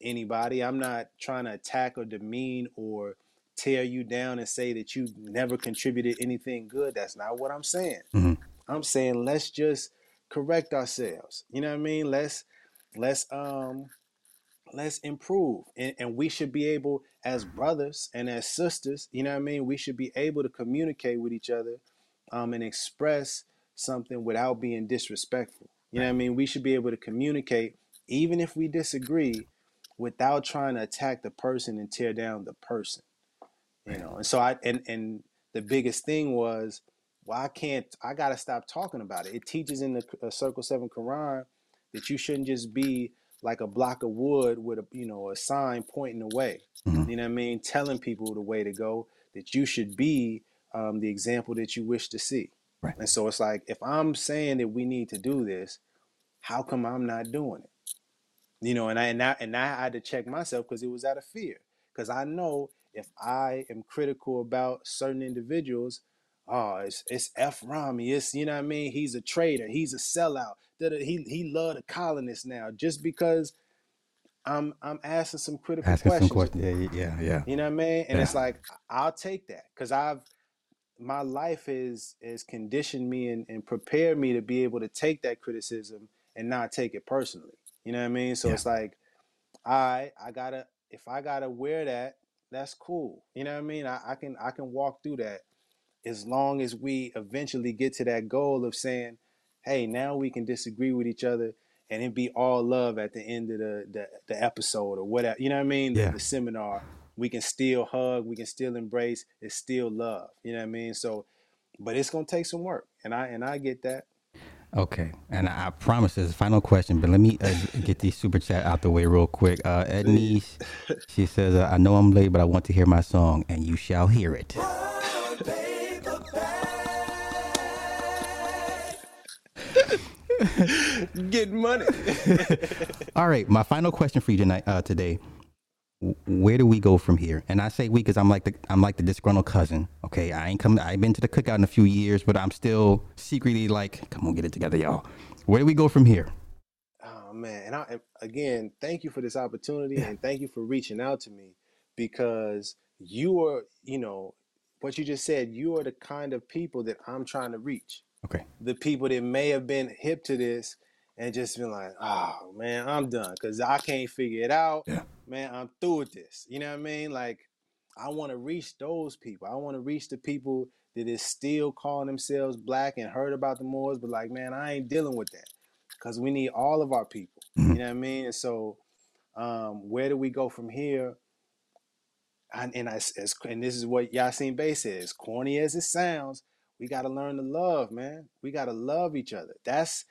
anybody. I'm not trying to attack or demean or tear you down and say that you never contributed anything good. That's not what I'm saying. Mhm. I'm saying let's just correct ourselves. You know what I mean? Let's let's um let's improve. And and we should be able as brothers and as sisters, you know what I mean? We should be able to communicate with each other um and express something without being disrespectful. You know what I mean? We should be able to communicate even if we disagree without trying to attack the person and tear down the person you know and so i and and the biggest thing was well i can't i gotta stop talking about it it teaches in the uh, circle 7 quran that you shouldn't just be like a block of wood with a you know a sign pointing away Mhm. you know what i mean? Telling people the way to go that you should be um, the example that you wish to see. Right. and so it's like if i'm saying that we need to do this how come i'm not doing it? You know and i and I, and I had to check myself because it was out of fear. Because i know if i am critical about certain individuals oh it's it's f rami it's you know what i mean he's a traitor he's a sellout Da-da, he he loved the colonists now just because i'm i'm asking some critical Asking some questions questions. Yeah, yeah, yeah. you know what i mean and it's Yeah. like i'll take that because i've my life is is conditioned me and, and prepared me to be able to take that criticism and not take it personally. You know what I mean? So Yeah. it's like, I I gotta if I gotta wear that, that's cool. You know what I mean? I, I can I can walk through that as long as we eventually get to that goal of saying, hey, now we can disagree with each other and it be all love at the end of the the, the episode or whatever. You know what I mean? The, Yeah. the seminar. We can still hug, we can still embrace, it's still love. You know what I mean? So but it's gonna take some work. And I and I get that. Okay, and I promise this is the final question, but let me uh, get these super chat out the way real quick. Uh, Ednice, she says, uh, "I know I'm late, but I want to hear my song, and you shall hear it." *laughs* *laughs* Getting money. *laughs* All right, my final question for you tonight, uh, today. Where do we go from here? And I say we because I'm like the I'm like the disgruntled cousin. Okay, I ain't come. I've been to the cookout in a few years, but I'm still secretly like, come on, get it together, y'all. Where do we go from here? Oh man, and I and again, thank you for this opportunity and thank you for reaching out to me because you are, you know, what you just said, you are the kind of people that I'm trying to reach. Okay. The people that may have been hip to this and just been like, oh man, I'm done because I can't figure it out. Yeah. Man, I'm through with this. You know what I mean? Like, I want to reach those people. I want to reach the people that is still calling themselves black and heard about the Moors, but like, man, I ain't dealing with that because we need all of our people. Mhm. You know what I mean? And so, um, where do we go from here? And, and I as, and this is what Yasin Bey says. Corny as it sounds, we got to learn to love, man. We got to love each other. That's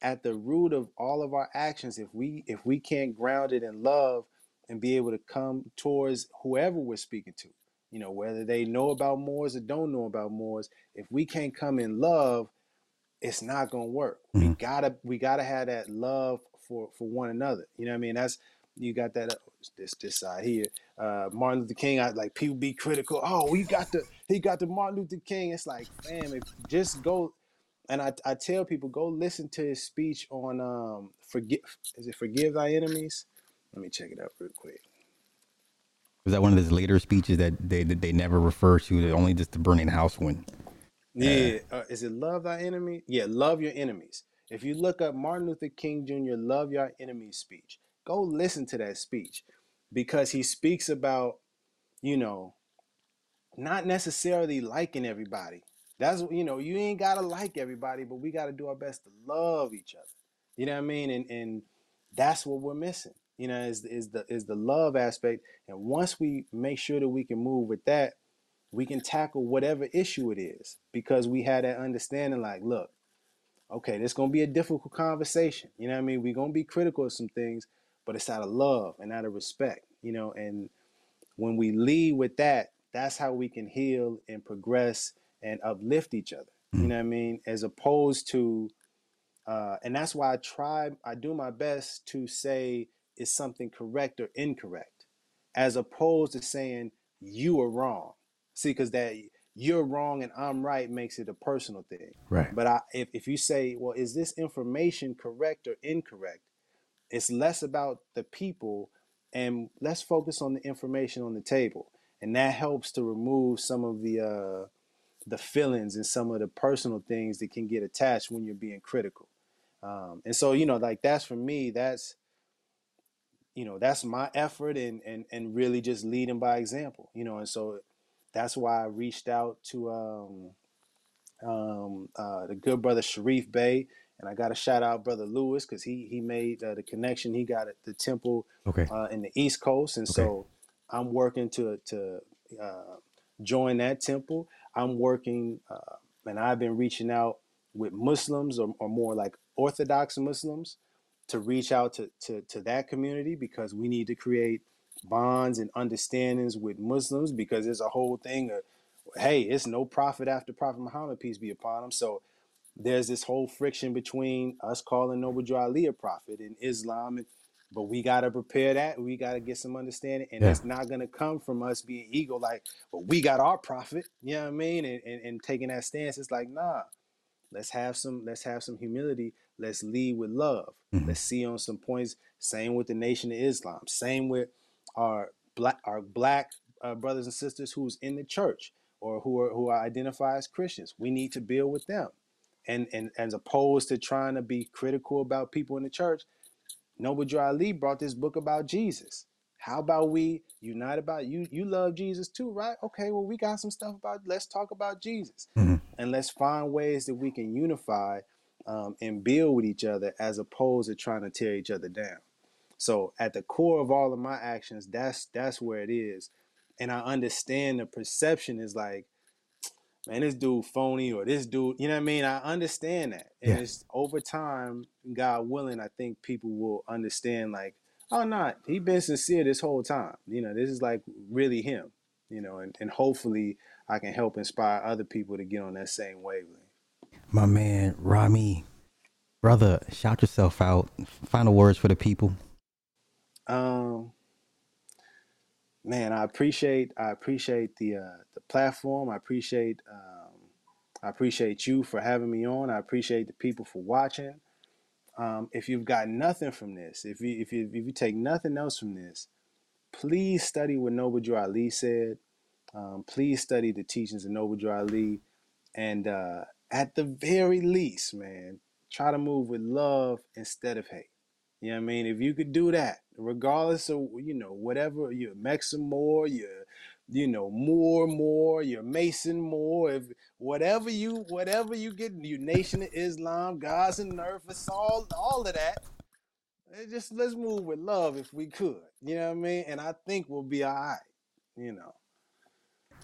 at the root of all of our actions. If we if we can't ground it in love and be able to come towards whoever we're speaking to, you know, whether they know about Moors or don't know about Moors, if we can't come in love, it's not gonna work. We Mhm. gotta we gotta have that love for for one another. You know what I mean? That's you got that uh, this this side here. Uh, Martin Luther King. I like people be critical. Oh, we got the *laughs* he got the Martin Luther King. It's like, fam, if just go and I, I tell people go listen to his speech on um forgive is it forgive thy enemies? Let me check it out real quick. Was that one of his later speeches that they that they never refer to? Only just the burning house one. Yeah, uh, is it love thy enemy? Yeah, love your enemies. If you look up Martin Luther King Jr. love your enemies speech, go listen to that speech because he speaks about, you know, not necessarily liking everybody. That's you know, you ain't gotta like everybody, but we gotta do our best to love each other. You know what I mean? And and that's what we're missing. You know, is is the is the love aspect. And once we make sure that we can move with that, we can tackle whatever issue it is because we had that understanding. Like, look, okay, this gonna be a difficult conversation. You know what I mean? We're gonna be critical of some things, but it's out of love and out of respect. You know, and when we lead with that, that's how we can heal and progress and uplift each other. You Mhm. know what I mean? As opposed to, uh, and that's why I try, I do my best to say is something correct or incorrect, as opposed to saying you are wrong. See, because that you're wrong and I'm right makes it a personal thing. Right. But I, if, if you say, well, is this information correct or incorrect? It's less about the people and let's focus on the information on the table. And that helps to remove some of the uh, the feelings and some of the personal things that can get attached when you're being critical. Um, and so, you know, like that's for me, that's you know, that's my effort and and and really just leading by example, you know, and so that's why I reached out to um um, uh, the good brother Sharif Bey, and I got to shout out brother Lewis because he he made uh, the connection. He got at the temple Okay. uh, in the East Coast, and Okay. so I'm working to to uh, join that temple. I'm working, uh, and I've been reaching out with Muslims or, or more like Orthodox Muslims to reach out to, to to that community because we need to create bonds and understandings with Muslims because there's a whole thing of hey, it's no prophet after Prophet Muhammad, peace be upon him. So there's this whole friction between us calling Noble Ali a prophet and Islam, and, but we got to prepare that. We got to get some understanding, and Yeah. it's not going to come from us being ego, like, well, we got our prophet. you know what I mean, and, and, and taking that stance. It's like, nah, let's have some, let's have some humility. Let's lead with love. Mhm. Let's see on some points. Same with the Nation of Islam. Same with our black, our black uh, brothers and sisters who's in the church or who are who are identified as Christians. We need to build with them and and as opposed to trying to be critical about people in the church, Noble Drew Ali brought this book about Jesus. How about we unite about you? You love Jesus too, right? Okay, well we got some stuff about. Let's talk about Jesus, Mhm. and let's find ways that we can unify um, and build with each other, as opposed to trying to tear each other down. So at the core of all of my actions, that's that's where it is, and I understand the perception is like man, this dude phony or this dude, you know what I mean? I understand that. And Yeah. it's over time, God willing, I think people will understand like, oh not, he been sincere this whole time. You know, this is like really him, you know, and, and hopefully I can help inspire other people to get on that same wavelength. My man Rami, brother, shout yourself out. Final words for the people. Um man, I appreciate I appreciate the uh the platform. I appreciate um I appreciate you for having me on. I appreciate the people for watching. Um, if you've got nothing from this, if you if you if you take nothing else from this, please study what Noble Drew Ali said. Um, please study the teachings of Noble Drew Ali. And uh, at the very least, man, try to move with love instead of hate. You know what I mean? If you could do that, regardless of you know whatever you're Mexan Moor, you know Moor Moor, you're Mason Moor, if whatever you whatever you get, you Nation of Islam, Gods and it's all all of that. It just let's move with love if we could. You know what I mean? And I think we'll be all right. You know.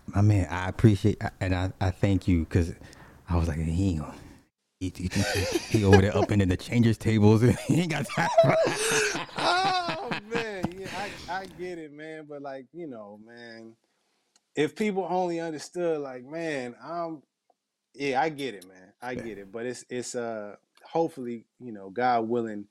My man, I appreciate and I, I thank you because I was like, he ain't gonna. He, he, he, he over there up in the changers tables. *laughs* he ain't got time. oh man, yeah, I, I get it, man. But like, you know, man, if people only understood, like, man, I'm yeah, I get it, man. I Yeah. get it. But it's it's uh hopefully, you know, God willing,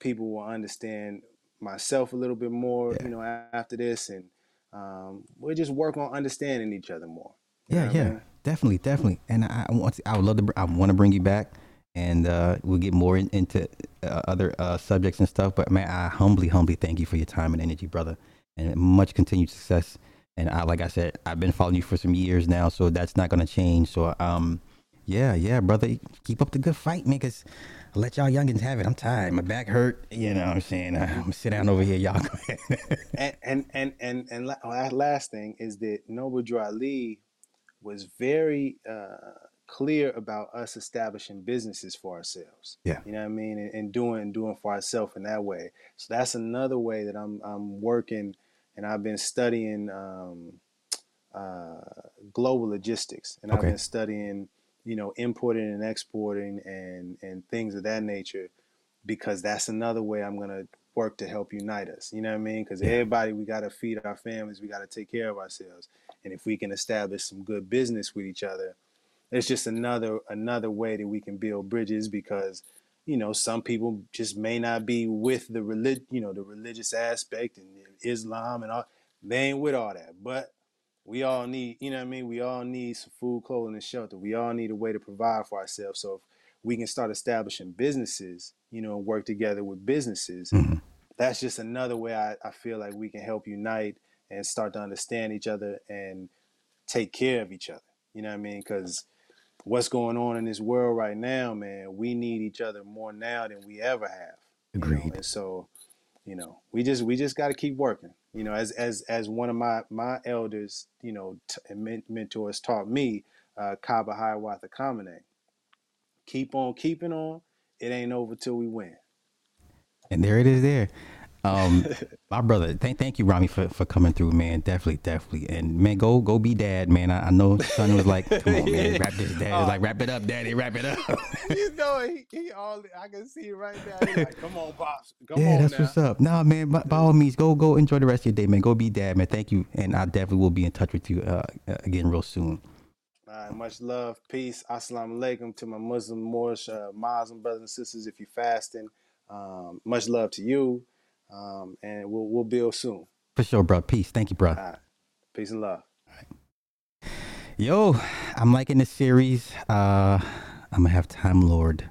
people will understand myself a little bit more, Yeah. you know, after this and um we'll just work on understanding each other more. Know Yeah, I yeah, mean? Definitely, definitely. And I, I want, to, I would love to, I want to bring you back, and uh, we'll get more in, into uh, other uh, subjects and stuff. But man, I humbly, humbly thank you for your time and energy, brother, and much continued success. And I, like I said, I've been following you for some years now, so that's not gonna change. So, um, yeah, yeah, brother, keep up the good fight, man. Cause I let y'all youngins have it. I'm tired. My back hurt. You know what I'm saying? I'm sit down over here, y'all. *laughs* And and and and, and la- la- last thing is that Noble Ali was very uh, clear about us establishing businesses for ourselves. Yeah. You know what I mean? And, and doing doing for ourselves in that way. So that's another way that I'm I'm working and I've been studying um, uh, global logistics and I've been studying, you know, importing and exporting and and things of that nature because that's another way I'm gonna work to help unite us. You know what I mean? Because Yeah. everybody, we gotta feed our families, we gotta take care of ourselves, and if we can establish some good business with each other, it's just another another way that we can build bridges. Because you know, some people just may not be with the relig, you know, the religious aspect and Islam and all. They ain't with all that, but we all need, you know what I mean? We all need some food, clothing, and shelter. We all need a way to provide for ourselves. So if we can start establishing businesses, you know, and work together with businesses, Mhm. that's just another way I, I feel like we can help unite and start to understand each other and take care of each other. You know what I mean? Because what's going on in this world right now, man, we need each other more now than we ever have. you know? Agreed. And so, you know, we just we just got to keep working. You know, as as as one of my my elders, you know, t- and mentors taught me, uh, Kaba Hiawatha Kamene. Keep on keeping on. It ain't over till we win. And there it is there. Um, *laughs* my brother, thank thank you, Rami, for, for coming through, man. Definitely, definitely. And man, go go be dad, man. I, I know son was like, come on, man, *laughs* wrap this dad. was like, wrap it up, daddy, wrap it up. you know, he, he all I can see it right now. Like, come on, pops, come yeah, on that's now. what's up. Nah, man, by, by all *laughs* means, go go enjoy the rest of your day, man. Go be dad, man. Thank you, and I definitely will be in touch with you uh, again real soon. All right, much love, peace, assalamu alaikum to my Muslim, Moorish, uh, Muslim brothers and sisters. If you're fasting, um, much love to you, um, and we'll we'll build soon. For sure, bro. Peace. Thank you, bro. Right, peace and love. Yo, I'm liking this series. Uh, I'm gonna have Time Lord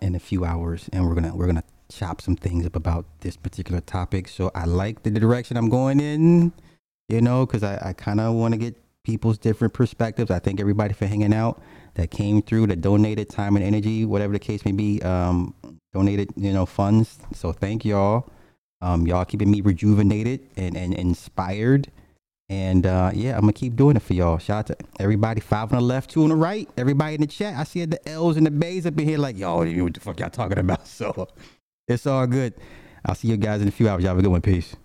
in a few hours, and we're gonna we're gonna chop some things up about this particular topic. So I like the direction I'm going in, you know, because I, I kind of want to get people's different perspectives. I thank everybody for hanging out that came through, that donated time and energy, whatever the case may be, um, donated, you know, funds. So thank y'all. Um, y'all keeping me rejuvenated and, and inspired. And uh, yeah, I'm gonna keep doing it for y'all. Shout out to everybody. Five on the left, two on the right. Everybody in the chat. I see the L's and the B's up in here, like, yo, what the fuck y'all talking about? *laughs* So it's all good. I'll see you guys in a few hours. Y'all have a good one. Peace.